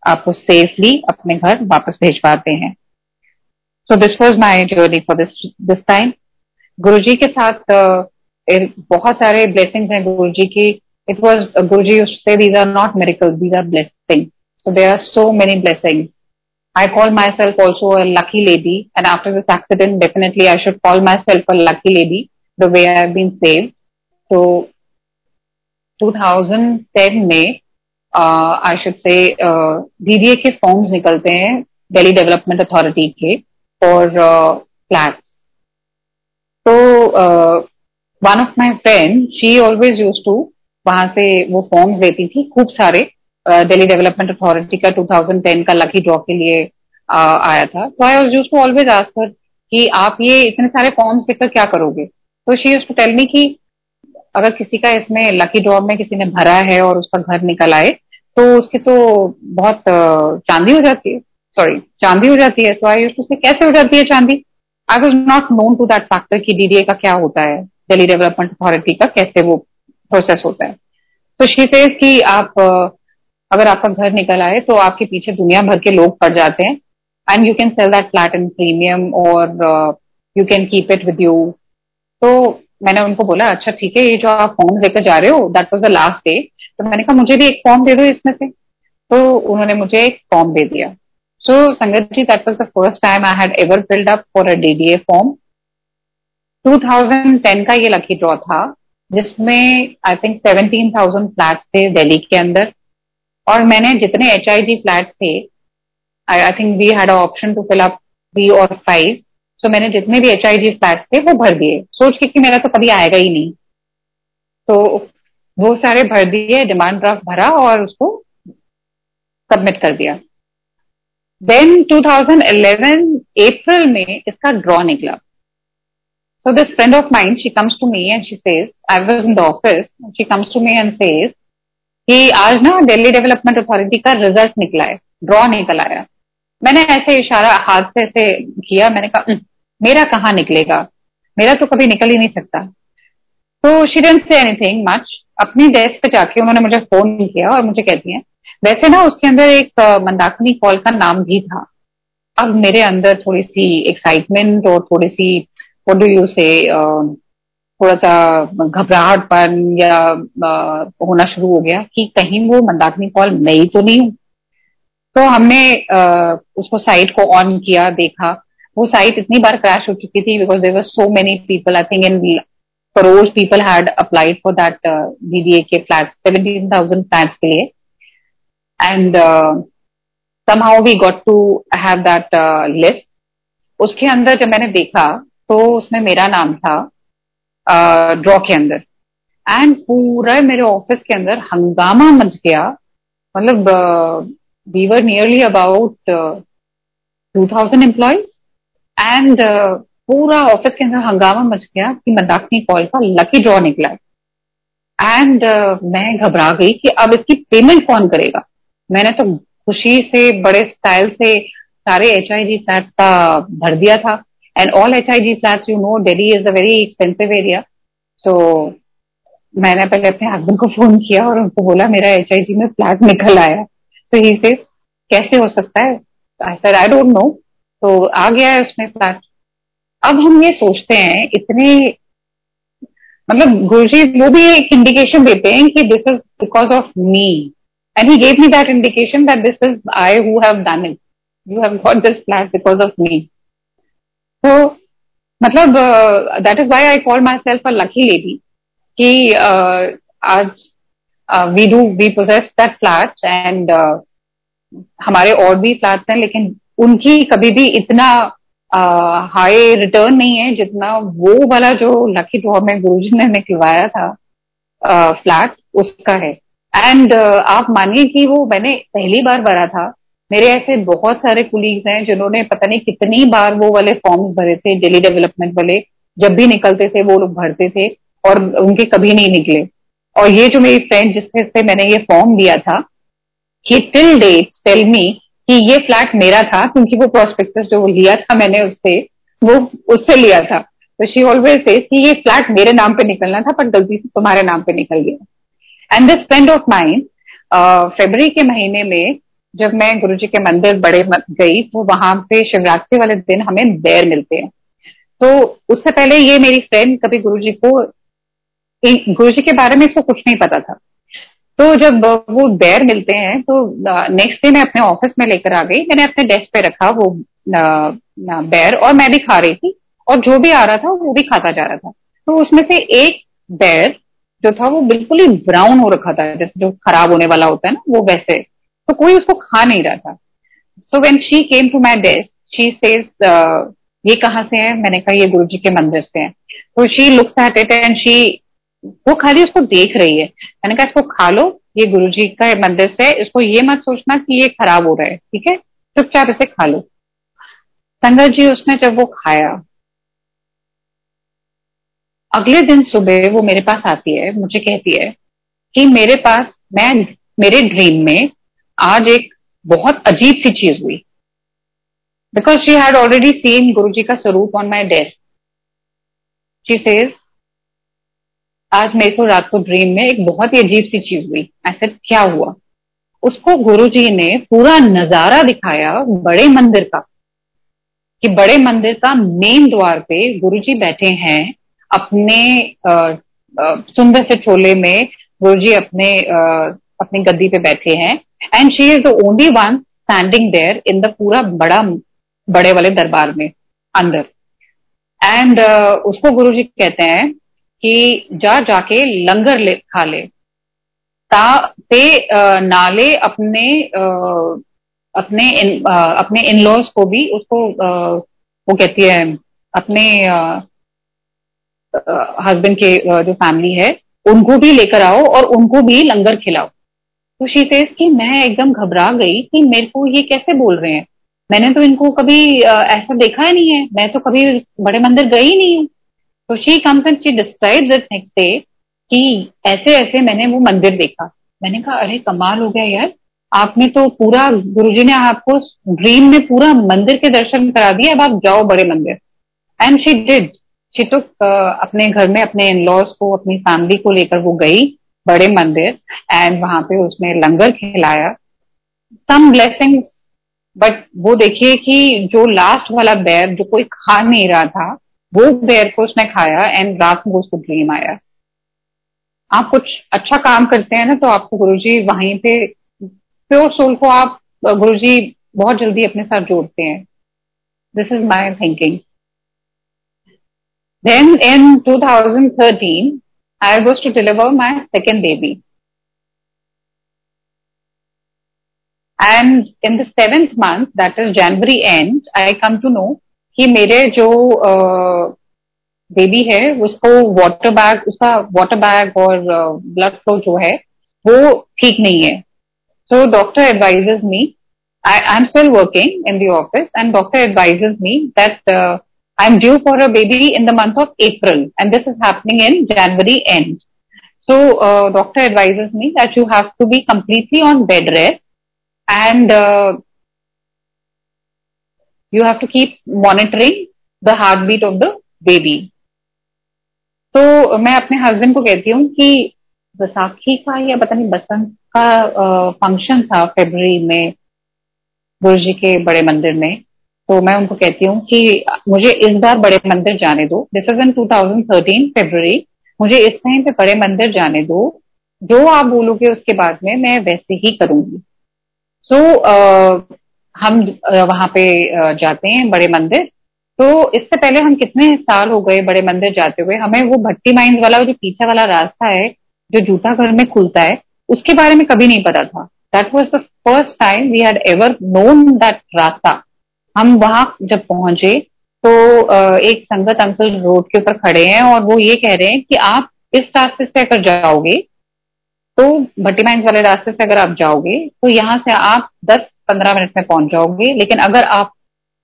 आपको सेफली अपने घर वापस भेजवाते हैं। So this was my journey for this this time Guru ji के साथ uh, बहुत सारे ब्लेसिंग्स हैं गुरु जी की। इट वॉज़ गुरु जी से these are not miracle these are blessing so there are so many blessings I call myself also a lucky lady, and after this accident, definitely I should call myself a lucky lady. The way I have been saved. So 2010 में आई शुड से डीडीए के फॉर्म्स निकलते हैं दिल्ली डेवलपमेंट अथॉरिटी के और फ्लैट्स तो one of my friend she always use to वहाँ से वो फॉर्म्स देती थी खूब सारे दिल्ली डेवलपमेंट अथॉरिटी का 2010 का लकी ड्रॉ के लिए uh, आया था। तो I use to always ask her कि आप ये इतने सारे फॉर्म्स लेकर क्या करोगे? तो शी यूज़ टेल मी कि अगर किसी का इसमें लकी ड्रॉ में किसी ने भरा है और उसका घर निकल आए तो उसकी तो बहुत चांदी हो जाती है। सॉरी चांदी हो जाती है। तो आई यूज़ टू से कैसे हो जाती है चांदी? I was not known to that factor कि डीडीए का क्या होता है दिल्ली डेवलपमेंट अथॉरिटी का कैसे वो प्रोसेस होता है। तो शी सेज कि आप अगर आपका घर निकल आए तो आपके पीछे दुनिया भर के लोग पड़ जाते हैं। And you can sell that flat in premium और you can keep it with you तो मैंने उनको बोला अच्छा ठीक है ये जो आप फॉर्म लेकर जा रहे हो that was the last day तो मैंने कहा मुझे भी एक फॉर्म दे दो इसमें से. तो उन्होंने मुझे एक फॉर्म दे दिया। So Sangat ji that was the first time I had ever filled up for a DDA form 2010 का ये लकी ड्रॉ था जिसमें आई थिंक 17,000 फ्लैट थे दिल्ली के अंदर। और मैंने जितने एच फ्लैट थे I think we had option to fill up three और फाइव सो मैंने जितने भी एच आई जी फ्लैट थे, वो भर दिए। सोच के कि मेरा तो कभी आएगा ही नहीं। तो वो सारे भर दिए डिमांड ड्राफ्ट भरा और उसको सबमिट कर दिया। देन 2011 अप्रैल में इसका ड्रॉ निकला। So this friend of mind she comes to me and she says I was in the office she comes to me and says कि आज ना दिल्ली डेवलपमेंट अथॉरिटी का रिज़ल्ट निकला है ड्रॉ निकल आया। मैंने ऐसे इशारा हाथ से ऐसे किया, मैंने कहा मेरा कहाँ निकलेगा? मेरा तो कभी निकल ही नहीं सकता। तो she didn't say anything much अपनी डेस्क पे जाके उन्होंने मुझे फ़ोन किया और मुझे कहती है, वैसे ना उसके अंदर एक मंदाकिनी कॉल का नाम भी था। अब मेरे अंदर थोड़ी सी एक्साइटमेंट और थोड़ी सी व्हाट डू यू से थोड़ा सा घबराहटपन या होना शुरू हो गया कि कहीं वो मंदाकिनी कॉल मैं ही तो नहीं हूँ। तो हमने उसको साइट को ऑन किया देखा। वो साइट इतनी बार क्रैश हो चुकी थी because there were so many people I think in crore people had applied for that DDA के फ्लैट सेवेंटीन थाउज़ेंड फ्लैट्स के लिए। And somehow we got to have that list उसके अंदर जब मैंने देखा तो उसमें मेरा नाम था ड्रॉ uh, के अंदर। एंड पूरा मेरे ऑफ़िस के अंदर हंगामा मच गया। मतलब we were nearly about two thousand employees and पूरा ऑफ़िस के अंदर हंगामा मच गया कि मंदाकिनी कॉल का लकी ड्रॉ निकला है। एंड uh, मैं घबरा गई कि अब इसकी पेमेंट कौन करेगा? मैंने तो खुशी से बड़े स्टाइल से सारे एच आई जी फ्लैट का भर दिया था। And all H I G flat you know Delhi is a very expensive area so मैंने पहले अपने हस्बैंड को फ़ोन किया और उनको बोला मेरा एच आई जी में फ्लैट निकल आया तो ही से कैसे हो सकता है? आई आई डोंट नो तो आ गया है उसमें फ्लैट अब हम ये सोचते हैं इतने मतलब गुरुजी वो भी एक इंडिकेशन देते हैं कि this is because of me and he gave me that indication that this is I who have done it you have got this flat because of me तो मतलब that is why I call myself a lucky lady कि uh, आज we do we possess that flat and हमारे और भी फ्लैट्स हैं लेकिन उनकी कभी भी इतना हाई uh, रिटर्न नहीं है जितना वो वाला जो लकी ड्रॉ में गुरुजी ने निकलवाया था फ्लैट uh, उसका है। एंड uh, आप मानिए कि वो मैंने पहली बार भरा था। मेरे ऐसे बहुत सारे कुलीग्स हैं जिन्होंने पता नहीं कितनी बार वो वाले फॉर्म्स भरे थे डेली डेवलपमेंट वाले जब भी निकलते थे वो लोग भरते थे और उनके कभी नहीं निकले। और ये जो मेरी फ्रेंड जिससे से मैंने ये फॉर्म दिया था ही टिल डेट टेल मी कि ये फ्लैट मेरा था, क्योंकि वो प्रोस्पेक्टस जो लिया था मैंने उससे, वो उससे लिया था। तो शी ऑलवेज से कि ये फ्लैट मेरे नाम पे निकलना था, पर गलती से तुम्हारे नाम पे निकल गया। And this friend of mind February के महीने में जब मैं गुरु जी के मंदिर बड़े गई तो वहाँ पे शिवरात्रि वाले दिन हमें बैर मिलते हैं। तो उससे पहले ये मेरी फ्रेंड कभी गुरु जी को गुरु जी के बारे में इसको कुछ नहीं पता था। तो जब वो बैर मिलते हैं तो नेक्स्ट डे मैं अपने ऑफ़िस में लेकर आ गई। मैंने अपने डेस्क पे रखा वो बैर और मैं भी खा रही थी और जो भी आ रहा था वो भी खाता जा रहा था। तो उसमें से एक बैर जो था वो बिल्कुल ही ब्राउन हो रखा था, जैसे जो खराब होने वाला होता है ना, वो वैसे। तो कोई उसको खा नहीं रहा था। So when she came to my desk she says ये कहाँ से है? मैंने कहा, ये गुरु जी के मंदिर से है। तो she looks at it and she वो खाली उसको देख रही है। मैंने कहा, इसको खा लो, ये गुरु जी का मंदिर से, इसको ये मत सोचना कि ये खराब हो रहा है, ठीक है? चुपचाप इसे खा लो। संगत जी, उसने जब वो खाया, अगले दिन सुबह वो मेरे पास आती है, मुझे कहती है कि मेरे पास, मैं, मेरे ड्रीम में आज एक बहुत अजीब सी चीज़ हुई। Because she had already seen Guru ji का स्वरूप on my desk she says आज मेरे को रात को ड्रीम में एक बहुत ही अजीब सी चीज़ हुई। ऐसे क्या हुआ? उसको गुरु जी ने पूरा नज़ारा दिखाया बड़े मंदिर का कि बड़े मंदिर का मेन द्वार पे गुरु जी बैठे हैं अपने सुंदर से चोले में गुरु जी अपने आ, अपनी गद्दी पे बैठे हैं। And she is the only one standing there in the पूरा बड़ा बड़े वाले दरबार में अंदर। एंड uh, उसको गुरु जी कहते हैं कि जा, जाके लंगर ले, खा ले। ता, ते नाले अपने अपने इन अपने इन लॉज को भी उसको वो कहती है, अपने हस्बैंड के जो फैमिली है, उनको भी लेकर आओ और उनको भी लंगर खिलाओ। तो शी सेज कि मैं एकदम घबरा गई कि मेरे को ये कैसे बोल रहे हैं? मैंने तो इनको कभी ऐसा देखा ही नहीं है। मैं तो कभी बड़े मंदिर गई नहीं हूँ। तो she comes and she describe next day कि ऐसे ऐसे मैंने वो मंदिर देखा। मैंने कहा, अरे, कमाल हो गया यार। आपने तो पूरा, गुरुजी ने आपको ड्रीम में पूरा मंदिर के दर्शन करा दिए, अब आप जाओ बड़े मंदिर। And she did she took अपने घर में अपने इन लॉज को, अपनी फैमिली को लेकर वो गई बड़े मंदिर एंड वहाँ पे उसने लंगर खिलाया। सम ब्लेसिंग्स बट वो देखिए कि जो लास्ट वाला बैर, जो कोई खा नहीं रहा था वो बैर को उसने खाया एंड रात में उसको ड्रीम आया। आप कुछ अच्छा काम करते हैं ना तो आपको गुरु जी वहीं पे प्योर सोल को आप गुरुजी बहुत जल्दी अपने साथ जोड़ते हैं। This is my thinking then in 2013 I was to deliver my second baby. And in the seventh month, that is January end, I come to know कि मेरे जो बेबी है, उसको वाटर बैग उसका वाटर बैग और ब्लड फ्लो जो है, वो ठीक नहीं है। So doctor advises me I I am still working in the office and doctor advises me that I am due for a baby in the month of April and this is happening in January and so doctor advises me that you have to be completely on bed rest and you have to keep monitoring the heartbeat of the baby. तो मैं अपने हस्बैंड को कहती हूँ कि बैसाखी का या पता नहीं बसंत का फ़ंक्शन था फेब्रवरी में गुरु जी के बड़े मंदिर में। तो मैं उनको कहती हूँ कि मुझे इस बार बड़े मंदिर जाने दो। दिस इज़ इन 2013 फेब्रवरी मुझे इस टाइम पे बड़े मंदिर जाने दो। जो आप बोलोगे उसके बाद में मैं वैसे ही करूँगी। सो so, uh, हम वहाँ पे जाते हैं बड़े मंदिर। तो इससे पहले हम कितने साल हो गए बड़े मंदिर जाते हुए? हमें वो भट्टी माइंस वाला जो पीछे वाला रास्ता है, जो जूता घर में खुलता है, उसके बारे में कभी नहीं पता था। That was the first time we had ever known that रास्ता। हम वहाँ जब पहुँचे तो एक संगत अंकल रोड के ऊपर खड़े हैं और वो ये कह रहे हैं कि आप इस रास्ते से अगर जाओगे तो भट्टी माइंस वाले रास्ते से अगर आप जाओगे तो यहाँ से आप 10-15 मिनट में पहुँच जाओगे लेकिन अगर आप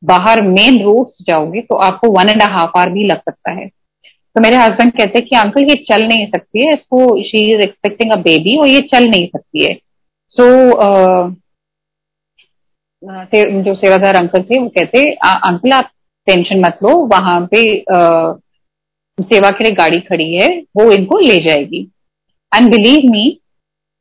बाहर मेन रोड से जाओगे तो आपको वन एंड हाफ़ आवर भी लग सकता है। तो मेरे हस्बैंड कहते हैं कि अंकल ये चल नहीं सकती है इसको she is expecting a baby और ये चल नहीं सकती है। सो so, से, जो सेवादार अंकल थे वो कहते अंकल आप टेंशन मत लो वहाँ पे आ, सेवा के लिए गाड़ी खड़ी है वो इनको ले जाएगी। And believe me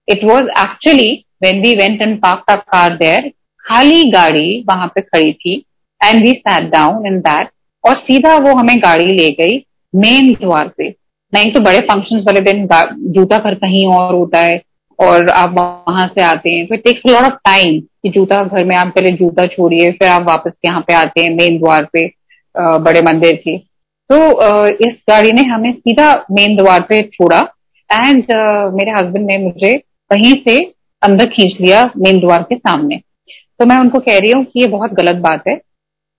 it was actually when we went and park the car there खाली गाड़ी वहाँ पे खड़ी थी and we sat down in that और सीधा वो हमें गाड़ी ले गई मेन द्वार पे। नहीं तो बड़े फ़ंक्शन वाले दिन जूता घर कहीं और होता है, और आप वहाँ से आते हैं। फिर टेक्स लॉट ऑफ़ टाइम कि जूता घर में आप पहले जूता छोड़िए, फिर आप वापस यहाँ पे आते हैं मेन द्वार पे बड़े मंदिर के। तो इस गाड़ी ने हमें सीधा मेन द्वार पे छोड़ा एंड मेरे हस्बैंड ने मुझे कहीं से अंदर खींच लिया मेन द्वार के सामने। तो मैं उनको कह रही हूँ कि ये बहुत गलत बात है।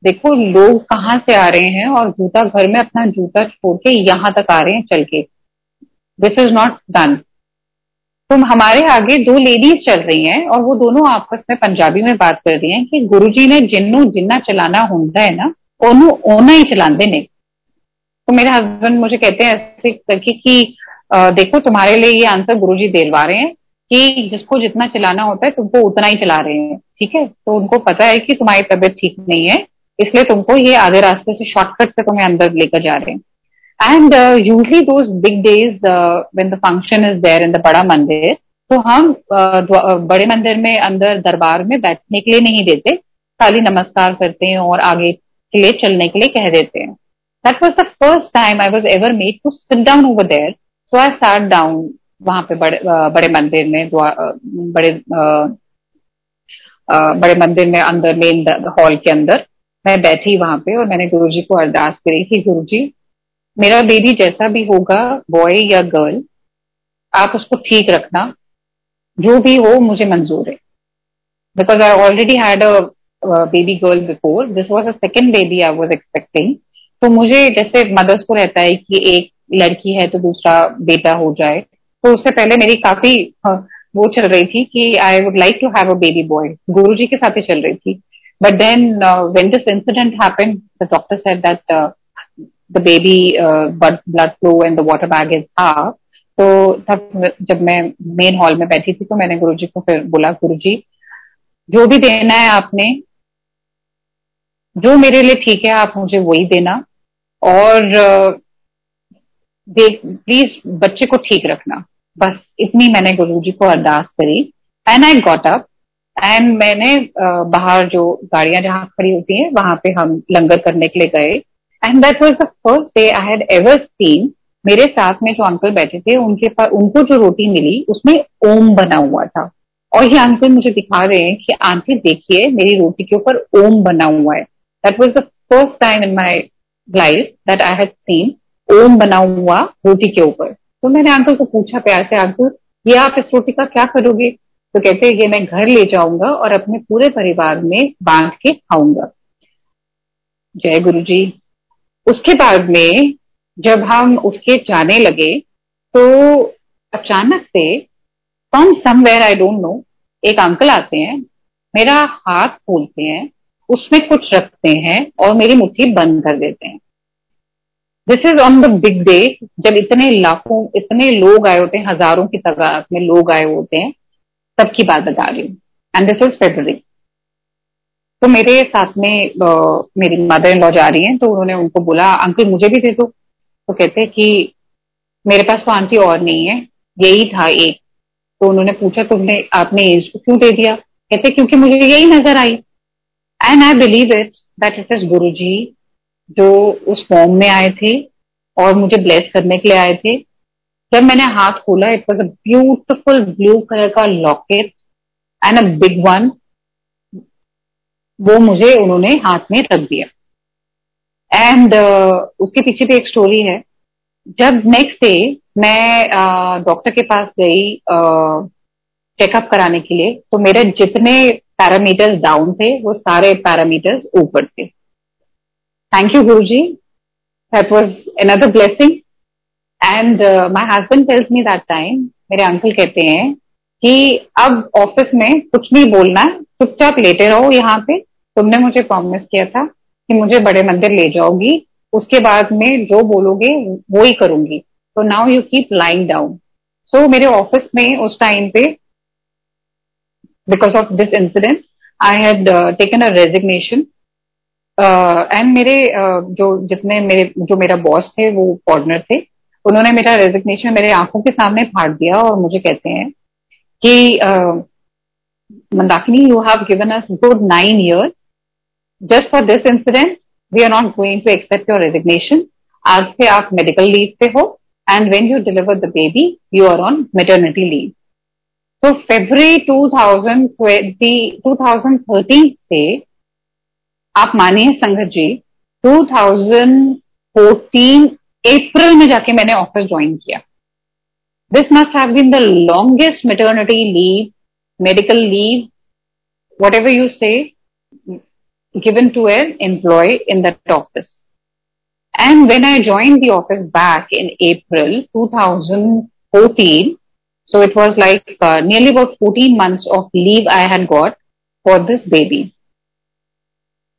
देखो, लोग कहाँ से आ रहे हैं और जूता घर में अपना जूता छोड़ के यहाँ तक आ रहे हैं चल के। दिस इज़ नॉट डन तो हमारे आगे दो लेडीज़ चल रही हैं और वो दोनों आपस में पंजाबी में बात कर रही हैं कि गुरुजी ने जिन्नू जिन्ना चलाना होता है ना, ओनू ओना ही चलाते ने तो मेरे हस्बैंड मुझे कहते हैं ऐसे करके कि देखो, तुम्हारे लिए ये आंसर गुरुजी दिलवा रहे हैं। कि जिसको जितना चलाना होता है तुमको उतना ही चला रहे हैं ठीक है? तो उनको पता है कि तुम्हारी तबीयत ठीक नहीं है इसलिए तुमको ये आधे रास्ते से शॉर्टकट से तुम्हें अंदर लेकर जा रहे हैं। And usually those big days when the function is there in the बड़ा मंदिर तो हम uh, बड़े मंदिर में अंदर दरबार में बैठने के लिए नहीं देते खाली नमस्कार करते हैं और आगे के लिए चलने के लिए कह देते हैं। That was the first time I was ever made to sit down over there so I start down वहाँ पे बड़े बड़े मंदिर में बड़े बड़े मंदिर में अंदर मेन हॉल के अंदर मैं बैठी वहाँ पे और मैंने गुरुजी को अरदास करी कि गुरुजी, मेरा बेबी जैसा भी होगा बॉय या गर्ल आप उसको ठीक रखना। जो भी हो, मुझे मंजूर है। Because I already had a baby girl before this was a second baby I was expecting तो मुझे जैसे मदर्स को रहता है कि एक लड़की है तो दूसरा बेटा हो जाए तो उससे पहले मेरी काफ़ी वो चल रही थी कि I would like to have a baby boy Guru ji के साथ ही चल रही थी। But then when this incident happen the doctor said that the baby blood flow and the water bag is half तो तब जब मैं मेन हॉल में बैठी थी तो मैंने गुरु जी को फिर बोला, गुरु जी, जो भी देना है आपने, जो मेरे लिए ठीक है, आप मुझे वही देना। और देख प्लीज़ बच्चे को ठीक रखना। बस इतनी मैंने गुरु जी को अरदास करी। And I got up and मैंने बाहर जो गाड़ियाँ जहाँ खड़ी होती हैं, वहाँ पे हम लंगर करने के लिए गए। And that was the first day I had ever seen मेरे साथ में जो अंकल बैठे थे, उनके पास उनको जो रोटी मिली, उसमें ओम बना हुआ था। और ये अंकल मुझे दिखा रहे हैं कि, आंटी, देखिए, मेरी रोटी के ऊपर ओम बना हुआ है। That was the first time in my life that I had seen Om बना हुआ रोटी के ऊपर। तो मैंने अंकल को पूछा प्यार से अंकल ये आप इस रोटी का क्या करोगे? तो कहते ये मैं घर ले जाऊँगा और अपने पूरे परिवार में बांट के खाऊँगा। जय गुरु जी उसके बाद में जब हम उठ के जाने लगे तो अचानक से from somewhere I don't know एक अंकल आते हैं, मेरा हाथ खोलते हैं, उसमें कुछ रखते हैं और मेरी मुट्ठी बंद कर देते हैं। This is on the big day जब इतने लाखों इतने लोग आए होते हैं हज़ारों की तादाद में लोग आए होते हैं तब की बात बता रही हूँ। एंड दिस इज़ फेबररी तो मेरे साथ में uh, मेरी मदर इन लॉ जा रही हैं तो उन्होंने उनको बोला अंकल मुझे भी दे दो। तो कहते हैं कि मेरे पास तो आंटी और नहीं है यही था एक। तो उन्होंने पूछा तुमने आपने एज को क्यों दे दिया? कहते क्योंकि मुझे यही नज़र आई। And I believe it that it is Guru ji जो उस फॉर्म में आए थे और मुझे ब्लेस करने के लिए आए थे। जब मैंने हाथ खोला it was a beautiful blue colour का locket and a big one वो मुझे उन्होंने हाथ में रख दिया। एंड uh, उसके पीछे भी एक स्टोरी है। जब नेक्स्ट डे मैं डॉक्टर uh, के पास गई चेकअप uh, कराने के लिए तो मेरे जितने पैरामीटर्स डाउन थे वो सारे पैरामीटर्स ऊपर थे। Thank you, Guruji. That was another. And uh, my husband tells me that time, मेरे अंकल कहते हैं कि अब ऑफ़िस में कुछ नहीं बोलना चुपचाप लेटे रहो यहाँ पे। तुमने मुझे प्रॉमिस किया था कि मुझे बड़े मंदिर ले जाओगी। उसके बाद में जो बोलोगे वो ही करूँगी। तो now you keep lying down so मेरे ऑफ़िस में उस टाइम पे because of this incident I had taken a resignation and uh, मेरे uh, जो जितने मेरे जो मेरा बॉस थे वो फॉरनर थे उन्होंने मेरा रेजिग्नेशन मेरे आँखों के सामने फाड़ दिया और मुझे कहते हैं कि Mandakini you have given us good nine year just for this incident we are not going to accept your resignation आज से आप मेडिकल लीव पे हो and when you deliver the baby you are on maternity leave तो फेब्रवरी 2020 2013 से आप मानिए संगत जी 2014 अप्रैल में जाके मैंने ऑफ़िस ज्वाइन किया। This must have been the longest maternity leave medical leave whatever you say given to an employ in that office and when I join the office back in April 2014, so it was like nearly about 14 months of leave I had got for this baby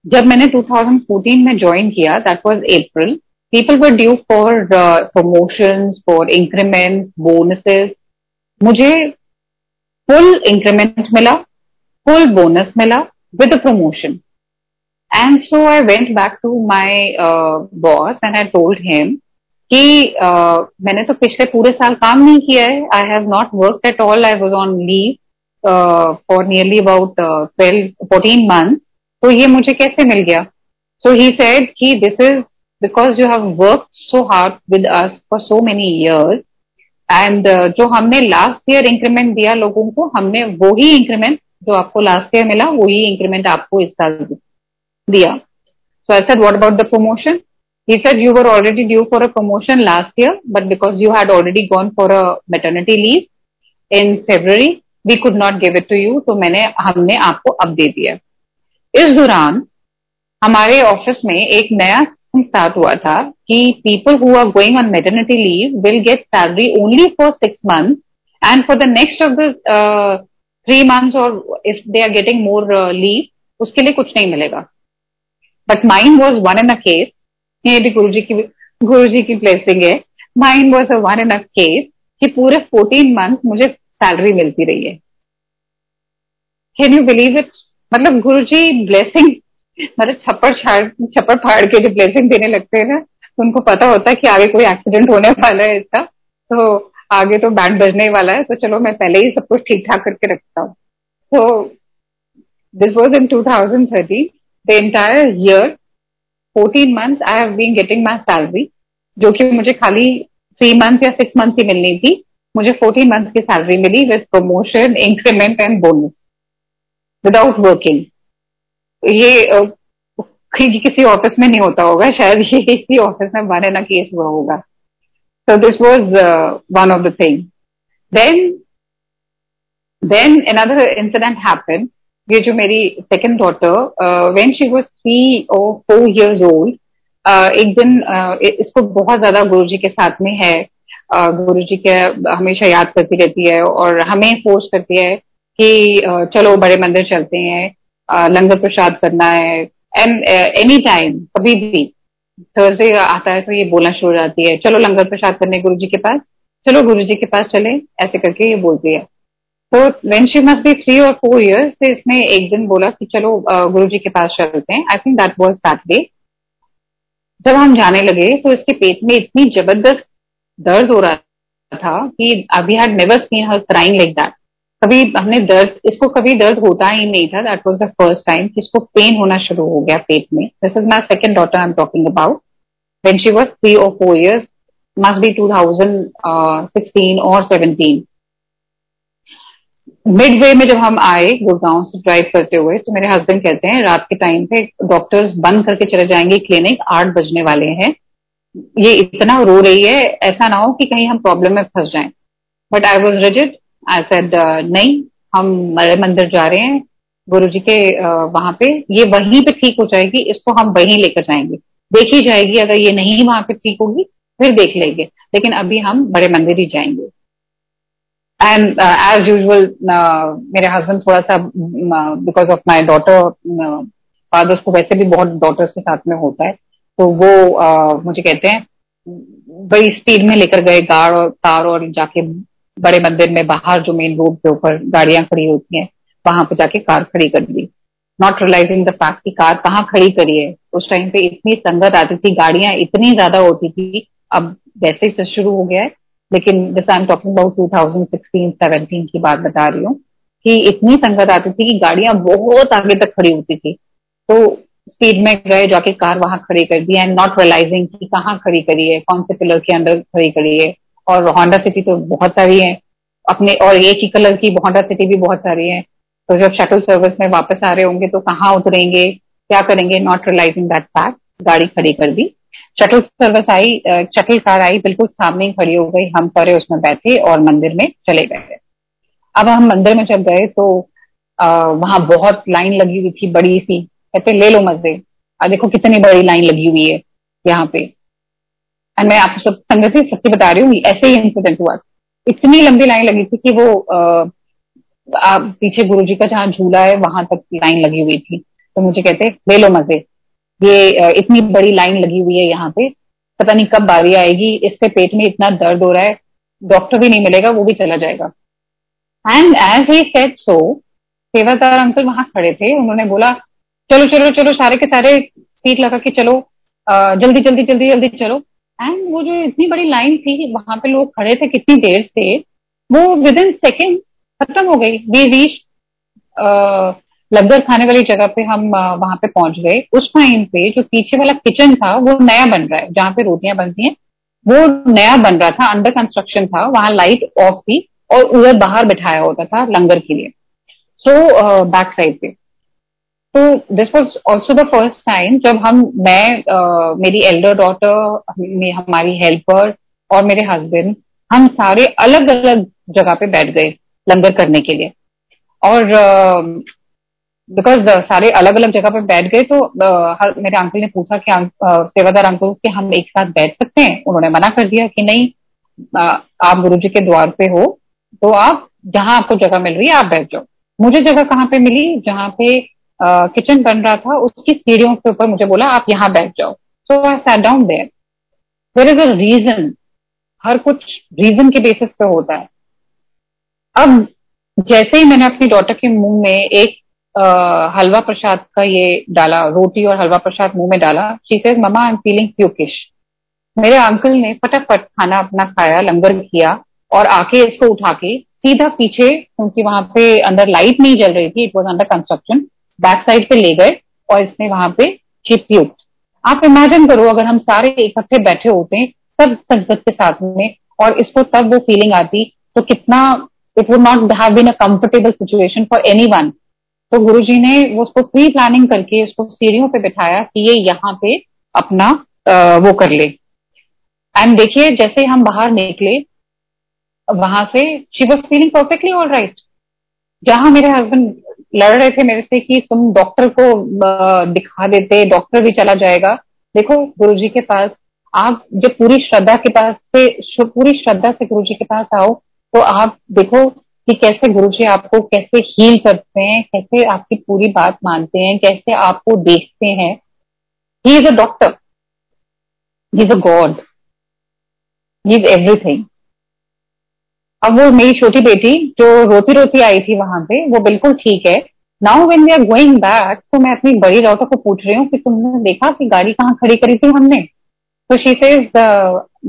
जब मैंने 2014 में ज्वाइन किया that was April people were due for promotion for increment bonuses मुझे फुल इंक्रीमेंट मिला फुल बोनस मिला with promotion and so I went back to my boss and I told him कि uh, मैंने तो पिछले पूरे साल काम नहीं किया है I have not work at all I was on leave for nearly about twelve fourteen month तो ये मुझे कैसे मिल गया? सो ही सेड कि this is because you have work so hard with us for so many years and जो हमने लास्ट ईयर इंक्रीमेंट दिया लोगों को, हमने वो ही इंक्रीमेंट जो आपको लास्ट ईयर मिला वही इंक्रीमेंट आपको इस साल दिया. So I said what about the promotion he said, you were already due for a promotion last year, but because you had already gone for a maternity leave in february, we could not give it to you तो मैंने, हमने आपको अब दे दिया इस दौरान हमारे ऑफ़िस में एक नया स्टार्ट हुआ था कि people who are going on maternity leave will get salary only for six month and for the next of the three months और if they are getting more leave उसके लिए कुछ नहीं मिलेगा। But mind was one in a case ये भी गुरु जी की गुरु जी की ब्लेसिंग है। Mind was a one in a case कि पूरे फोर्टीन मंथ मुझे सैलरी मिलती रही है। कैन यू बिलीव इट मतलब गुरु जी ब्लेसिंग मतलब छप्पड़ छाड़ छप्पड़ फाड़ के जो ब्लेसिंग देने लगते हैं ना, उनको पता होता है कि आगे कोई एक्सीडेंट होने वाला है इसका तो आगे तो बैंड बजने वाला है तो चलो मैं पहले ही सब कुछ ठीक ठाक करके रखता हूँ। तो this was in 2013 the entire year fourteen month I have been getting my salary जो कि मुझे खाली थ्री मंथ या सिक्स मंथ ही मिलनी थी। मुझे 14 मंथ की salary milli with promotion increment and bonus without working ये किसी ऑफ़िस में नहीं होता होगा शायद ये इसी ऑफ़िस में वन एन केस हुआ होगा। This was uh, one of the things then then another incident happened. ये जो मेरी second daughter when she was three और फोर इयर्स ओल्ड एक दिन uh, इसको बहुत ज़्यादा गुरु जी के साथ में है। uh, गुरु जी के हमेशा याद करती रहती है और हमें फोर्स करती है कि चलो बड़े मंदिर चलते हैं लंगर प्रसाद करना है एंड एनी टाइम कभी भी थर्सडे आता है तो ये बोलना शुरू हो जाती है, चलो लंगर प्रसाद करने गुरु जी के पास, चलो गुरु जी के पास चले, ऐसे करके ये बोलती है तो when she must be three और फोर ईयर्स तो इसने एक दिन बोला कि चलो गुरु जी के पास चलते हैं। I think that was Saturday जब हम जाने लगे तो इसके पेट में इतनी ज़बरदस्त दर्द हो रहा था कि अभी had never seen her crying like that कभी हमने दर्द, इसको कभी दर्द होता ही नहीं था। That was the first time इसको पेन होना शुरू हो गया पेट में। This is my second daughter I am talking about when she was three और four years must be two thousand sixteen और सेवनटीन मिड वे में जब हम आए गुड़गांव से ड्राइव करते हुए तो मेरे हस्बैंड कहते हैं, रात के टाइम पे डॉक्टर्स बंद करके चले जाएँगे क्लिनिक आठ बजने वाले हैं। ये इतना रो रही है, ऐसा ना हो कि कहीं हम प्रॉब्लम में फंस जाएँ। But I was rigid I said uh, नहीं हम मरे मंदिर जा रहे हैं गुरु जी के uh, वहाँ पे ये वहीं पे ठीक हो जाएगी इसको हम वहीं लेकर जाएँगे। देखी जाएगी अगर ये नहीं वहाँ पे ठीक होगी फिर देख लेंगे। लेकिन अभी हम बड़े मंदिर ही जाएँगे। एंड एज यूजल मेरे हस्बैंड थोड़ा सा because of my daughter fathers को वैसे भी बहुत डॉटर्स के साथ में होता है तो वो uh, मुझे कहते हैं बड़ी स्पीड में लेकर गए कार और कार और जाके बड़े मंदिर में बाहर जो मेन रोड के ऊपर गाड़ियाँ खड़ी होती हैं, वहाँ पे जाके कार खड़ी कर दी। नॉट रियलाइजिंग द फैक्ट की कार कहाँ खड़ी करी है। उस टाइम पे इतनी संगत आती थी, गाड़ियाँ इतनी ज़्यादा होती थी। अब वैसे ही शुरू हो गया है, लेकिन जैसे I am talking about two thousand sixteen seventeen की बात बता रही हूँ कि इतनी संगत आती थी कि गाड़ियाँ बहुत आगे तक खड़ी होती थी। तो स्पीड में गए, जाके कार वहाँ खड़ी कर दी एंड नॉट रियलाइजिंग कि कहाँ खड़ी करी है, कौन से पिलर के अंदर खड़ी करी है। और होंडा सिटी तो बहुत सारी है। अपने, और एक ही कलर की होंडा सिटी भी बहुत सारी है। तो जब शटल सर्विस में वापस आ रहे होंगे तो कहाँ उतरेंगे? क्या करेंगे? नॉट रियलाइजिंग दैट फैक्ट गाड़ी खड़ी कर दी। शटल सर्विस आई शटल कार आई, बिल्कुल सामने खड़ी हो गई। हम सारे उसमें बैठे और मंदिर में चले गए। अब हम मंदिर में जब गए तो वहाँ बहुत लाइन लगी हुई थी, बड़ी सी। कहते, ले लो मज़े। देखो कितनी बड़ी लाइन लगी हुई है यहाँ पे। एंड मैं आपको सब संगत ही सच्ची बता रही हूँ ऐसे ही इंसिडेंट हुआ। इतनी लंबी लाइन लगी थी कि वो आप पीछे गुरु जी का जहाँ झूला है, वहाँ तक लाइन लगी हुई थी। तो मुझे कहते, ले लो मज़े। ये इतनी बड़ी लाइन लगी हुई है यहाँ पे। पता नहीं कब बारी आएगी। इससे पेट में इतना दर्द हो रहा है। डॉक्टर भी नहीं मिलेगा, वो भी चला जाएगा। And as he said so सेवादार अंकल वहाँ खड़े थे। उन्होंने बोला, चलो चलो चलो, सारे के सारे सीट लगा के चलो। जल्दी जल्दी जल्दी जल्दी चलो। एंड वो जो इतनी बड़ी लाइन थी वहाँ पे लोग खड़े थे कितनी देर से, वो विद इन सेकेंड खत्म हो गई। वी रीच लंगर खाने वाली जगह पे हम वहाँ पे पहुँच गए। उस टाइम पे जो पीछे वाला किचन था, वो नया बन रहा है। जहाँ पे रोटियाँ बनती हैं, वो नया बन रहा था अंडर कंस्ट्रक्शन था। वहाँ लाइट ऑफ़ थी और उधर बाहर बिठाया होता था लंगर के लिए। सो बैक साइड पे। तो this was also the first time जब हम मैं uh, मेरी एल्डर डॉटर हमारी हेल्पर और मेरे हस्बैंड हम सारे अलग अलग जगह पे बैठ गए लंगर करने के लिए। और बिकॉज़ uh, uh, सारे अलग अलग जगह पे बैठ गए तो uh, मेरे अंकल ने पूछा कि uh, सेवादार अंकल कि हम एक साथ बैठ सकते हैं? उन्होंने मना कर दिया कि नहीं uh, आप गुरु जी के द्वार पे हो तो आप जहाँ आपको जगह मिल रही है आप बैठ जाओ। मुझे जगह कहाँ पे मिली? जहाँ पे किचन बन रहा था उसकी सीढ़ियों के ऊपर मुझे बोला आप यहाँ बैठ जाओ। So I sat down there there is a reason हर कुछ रीजन के बेसिस पे होता है। अब जैसे ही मैंने अपनी डॉटर के मुँह में एक आ, हलवा प्रसाद का ये डाला रोटी और हलवा प्रसाद मुँह में डाला she say mama I am feeling pukish मेरे अंकल ने फटाफट खाना अपना खाया लंगर किया और आके इसको उठा के सीधा पीछे क्योंकि वहाँ पे अंदर लाइट नहीं जल रही थी it was under construction back side पे ले गए और इसने वहाँ पे चिप आप इमेजिन करो, अगर हम सारे इकट्ठे बैठे होते, सब संगत के साथ में, और इसको तब वो फीलिंग आती तो कितना it would not have been a comfortable situation for anyone तो गुरु जी ने वो उसको प्री प्लानिंग करके, उसको सीढ़ियों पे बिठाया कि ये यहाँ पे अपना वो कर ले। एंड देखिए, जैसे हम बाहर निकले, वहाँ से she was feeling perfectly all right जहाँ मेरे हस्बैंड लड़ रहे थे मेरे से कि तुम डॉक्टर को दिखा देते डॉक्टर भी चला जाएगा। देखो गुरु जी के पास, आप जब पूरी श्रद्धा के पास से पूरी श्रद्धा से गुरु जी के पास आओ तो आप देखो कि कैसे गुरु जी आपको कैसे हील करते हैं, कैसे आपकी पूरी बात मानते हैं, कैसे आपको देखते हैं। He is a doctor he is a god he is everything अब वो मेरी छोटी बेटी जो रोती रोती आई थी वहाँ पे वो बिल्कुल ठीक है। Now when we are going back तो मैं अपनी बड़ी डॉटर को पूछ रही हूँ कि तुमने देखा कि गाड़ी कहाँ खड़ी करी थी हमने? तो शी से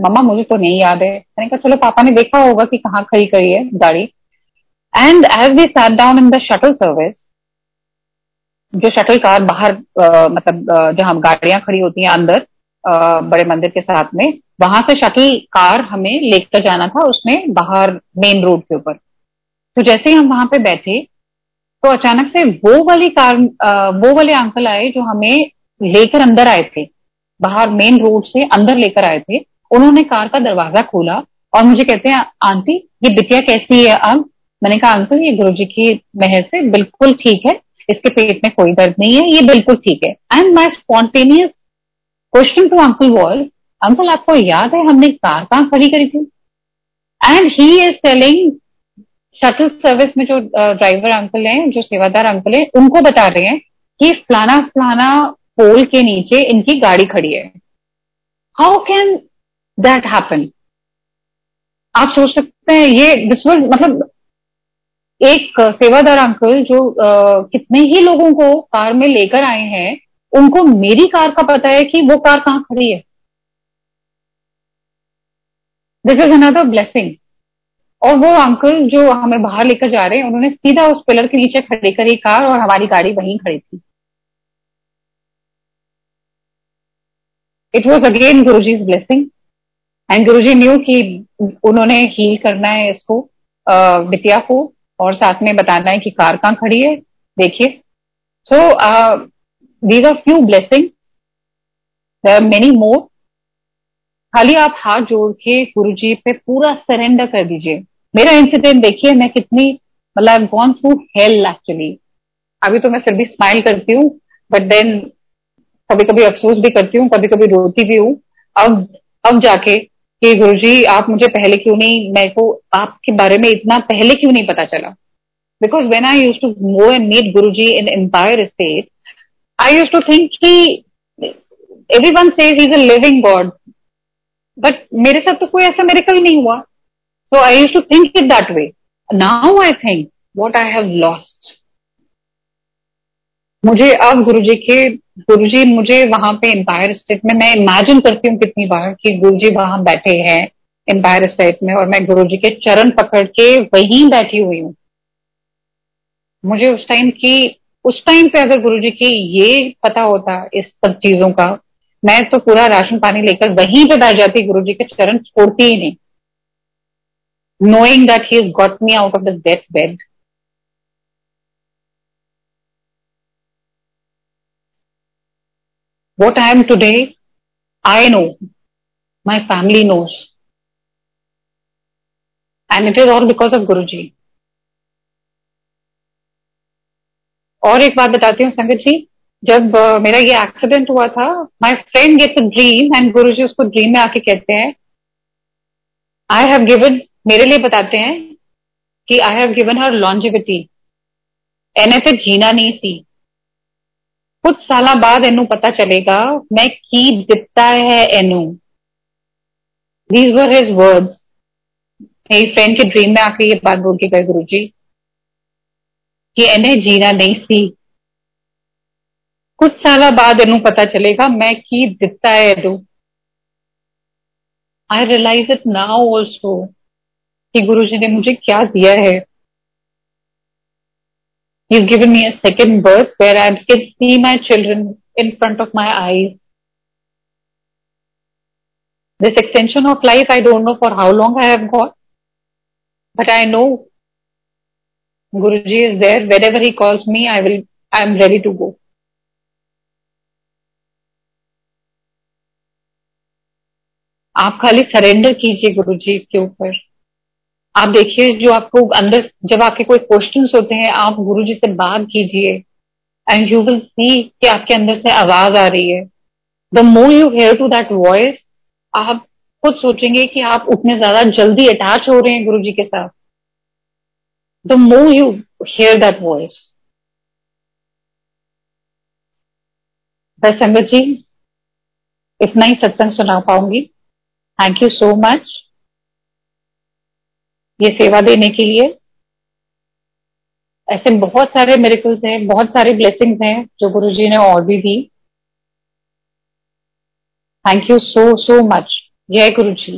मम्मा मुझे तो नहीं याद है। मैंने कहा चलो पापा ने देखा होगा कि कहाँ खड़ी करी है गाड़ी। And as we sat down in the shuttle service जो शटल कार बाहर uh, मतलब uh, जहाँ गाड़ियाँ खड़ी होती हैं अंदर बड़े मंदिर के साथ में। वहाँ से शटल कार हमें लेकर जाना था उसमें बाहर मेन रोड के ऊपर। तो जैसे ही हम वहाँ पे बैठे तो अचानक से वो वाली कार वो वाले अंकल आए जो हमें लेकर अंदर आए थे। बाहर मेन रोड से अंदर लेकर आए थे। उन्होंने कार का दरवाज़ा खोला और मुझे कहते हैं, आंटी, ये बिटिया कैसी है अब? मैंने कहा, अंकल, ये गुरु जी की मेहर से बिल्कुल ठीक है। इसके पेट में कोई दर्द नहीं है, ये बिल्कुल ठीक है। And my spontaneous question to uncle was uncle आपको याद है हमने कार कहाँ खड़ी करी थी? And he is selling shuttle service में जो ड्राइवर अंकल हैं जो सेवादार अंकल हैं उनको बता रहे हैं कि फलाना फलाना पोल के नीचे इनकी गाड़ी खड़ी है। हाउ कैन दैट हैपन आप सोच सकते हैं ये दिस वॉज़ मतलब एक सेवादार अंकल जो uh, कितने ही लोगों को कार में लेकर आए हैं उनको मेरी कार का पता है कि वो कार कहाँ खड़ी है। दिस इज़ अनदर ब्लेसिंग और वो अंकल जो हमें बाहर लेकर जा रहे हैं, उन्होंने सीधा उस पिलर के नीचे खड़ी करी कार और हमारी गाड़ी वहीं खड़ी थी। It was again Guru ji blessing and Guru ji new कि उन्होंने हील करना है इसको विद्या को, और साथ में बताना है कि कार कहाँ खड़ी है, देखिए। So these are few blessing many more खाली आप हाथ जोड़ के गुरु जी पे पूरा सरेंडर कर दीजिए। मेरा इंसिडेंट देखिए, मैं कितनी मतलब गॉन थ्रू हेल एक्चुअली अभी तो मैं फिर भी स्माइल करती हूँ बट देन कभी कभी अफसोस भी करती हूँ कभी कभी रोती भी हूँ। अब अब जाके कि गुरु जी आप मुझे पहले क्यों नहीं, मेरे को आपके बारे में इतना पहले क्यों नहीं पता चला? Because when I use to go and meet Guru ji in Empire State use to think कि everyone says is a living god but मेरे साथ तो कोई ऐसा मेरिकल नहीं हुआ। So I use to think it that way now I think what I have lost मुझे अब गुरु जी के गुरु जी मुझे वहाँ पे एम्पायर स्टेट में, मैं इमेजिन करती हूँ कितनी बार कि गुरु जी वहाँ बैठे हैं एम्पायर स्टेट में और मैं गुरु जी के चरण पकड़ के वहीं बैठी हुई हूँ। मुझे उस टाइम की उस टाइम पे अगर गुरु जी की ये पता होता इस सब चीज़ों का, मैं तो पूरा राशन पानी लेकर वहीं पे बैठ जाती गुरु जी के चरण छोड़ती ही नहीं। Knowing that he is got me out of the death bed what I am today I know my family knows and it is all because of Guru ji और एक बात बताती हूँ संगत जी जब uh, मेरा ये एक्सीडेंट हुआ था my friend gets a dream and Guru ji उसको ड्रीम में आके कहते हैं आई हैव गिवन मेरे लिए बताते हैं कि I have given her longevity एने ते जीना नहीं सी। कुछ साल बाद एनू पता चलेगा मैं की दिता है एनू। दीज वर हिज वर्ड्स मेरी फ्रेंड के ड्रीम में आके ये बात बोल के गए गुरु जी। कि इन्हें जीना नहीं सी कुछ साल बाद एनू पता चलेगा मैं की दिता है Inu I realize it now also कि गुरु जी ने मुझे क्या दिया है He's given me a second birth where I can see my children in front of my eyes. This extension of life, I don't know for how long I have got, but I know Guruji is there. Whenever he calls me, I will, I am ready to go. आप खाली सरेंडर कीजिए गुरु जी के ऊपर आप देखिए जो आपको अंदर जब आपके कोई क्वेश्चंस होते हैं आप गुरु जी से बात कीजिए एंड यू विल सी कि आपके अंदर से आवाज़ आ रही है the more you hear to that voice आप खुद सोचेंगे कि आप उतने ज़्यादा जल्दी अटैच हो रहे हैं गुरु जी के साथ the more you hear that voice बस संगत जी इतना ही सत्संग सुना पाऊँगी। थैंक यू सो मच ये सेवा देने के लिए। ऐसे बहुत सारे मेरिकल्स हैं, बहुत सारे ब्लेसिंग्स हैं, जो गुरु जी ने और भी दी। Thank you so so much जय गुरु जी।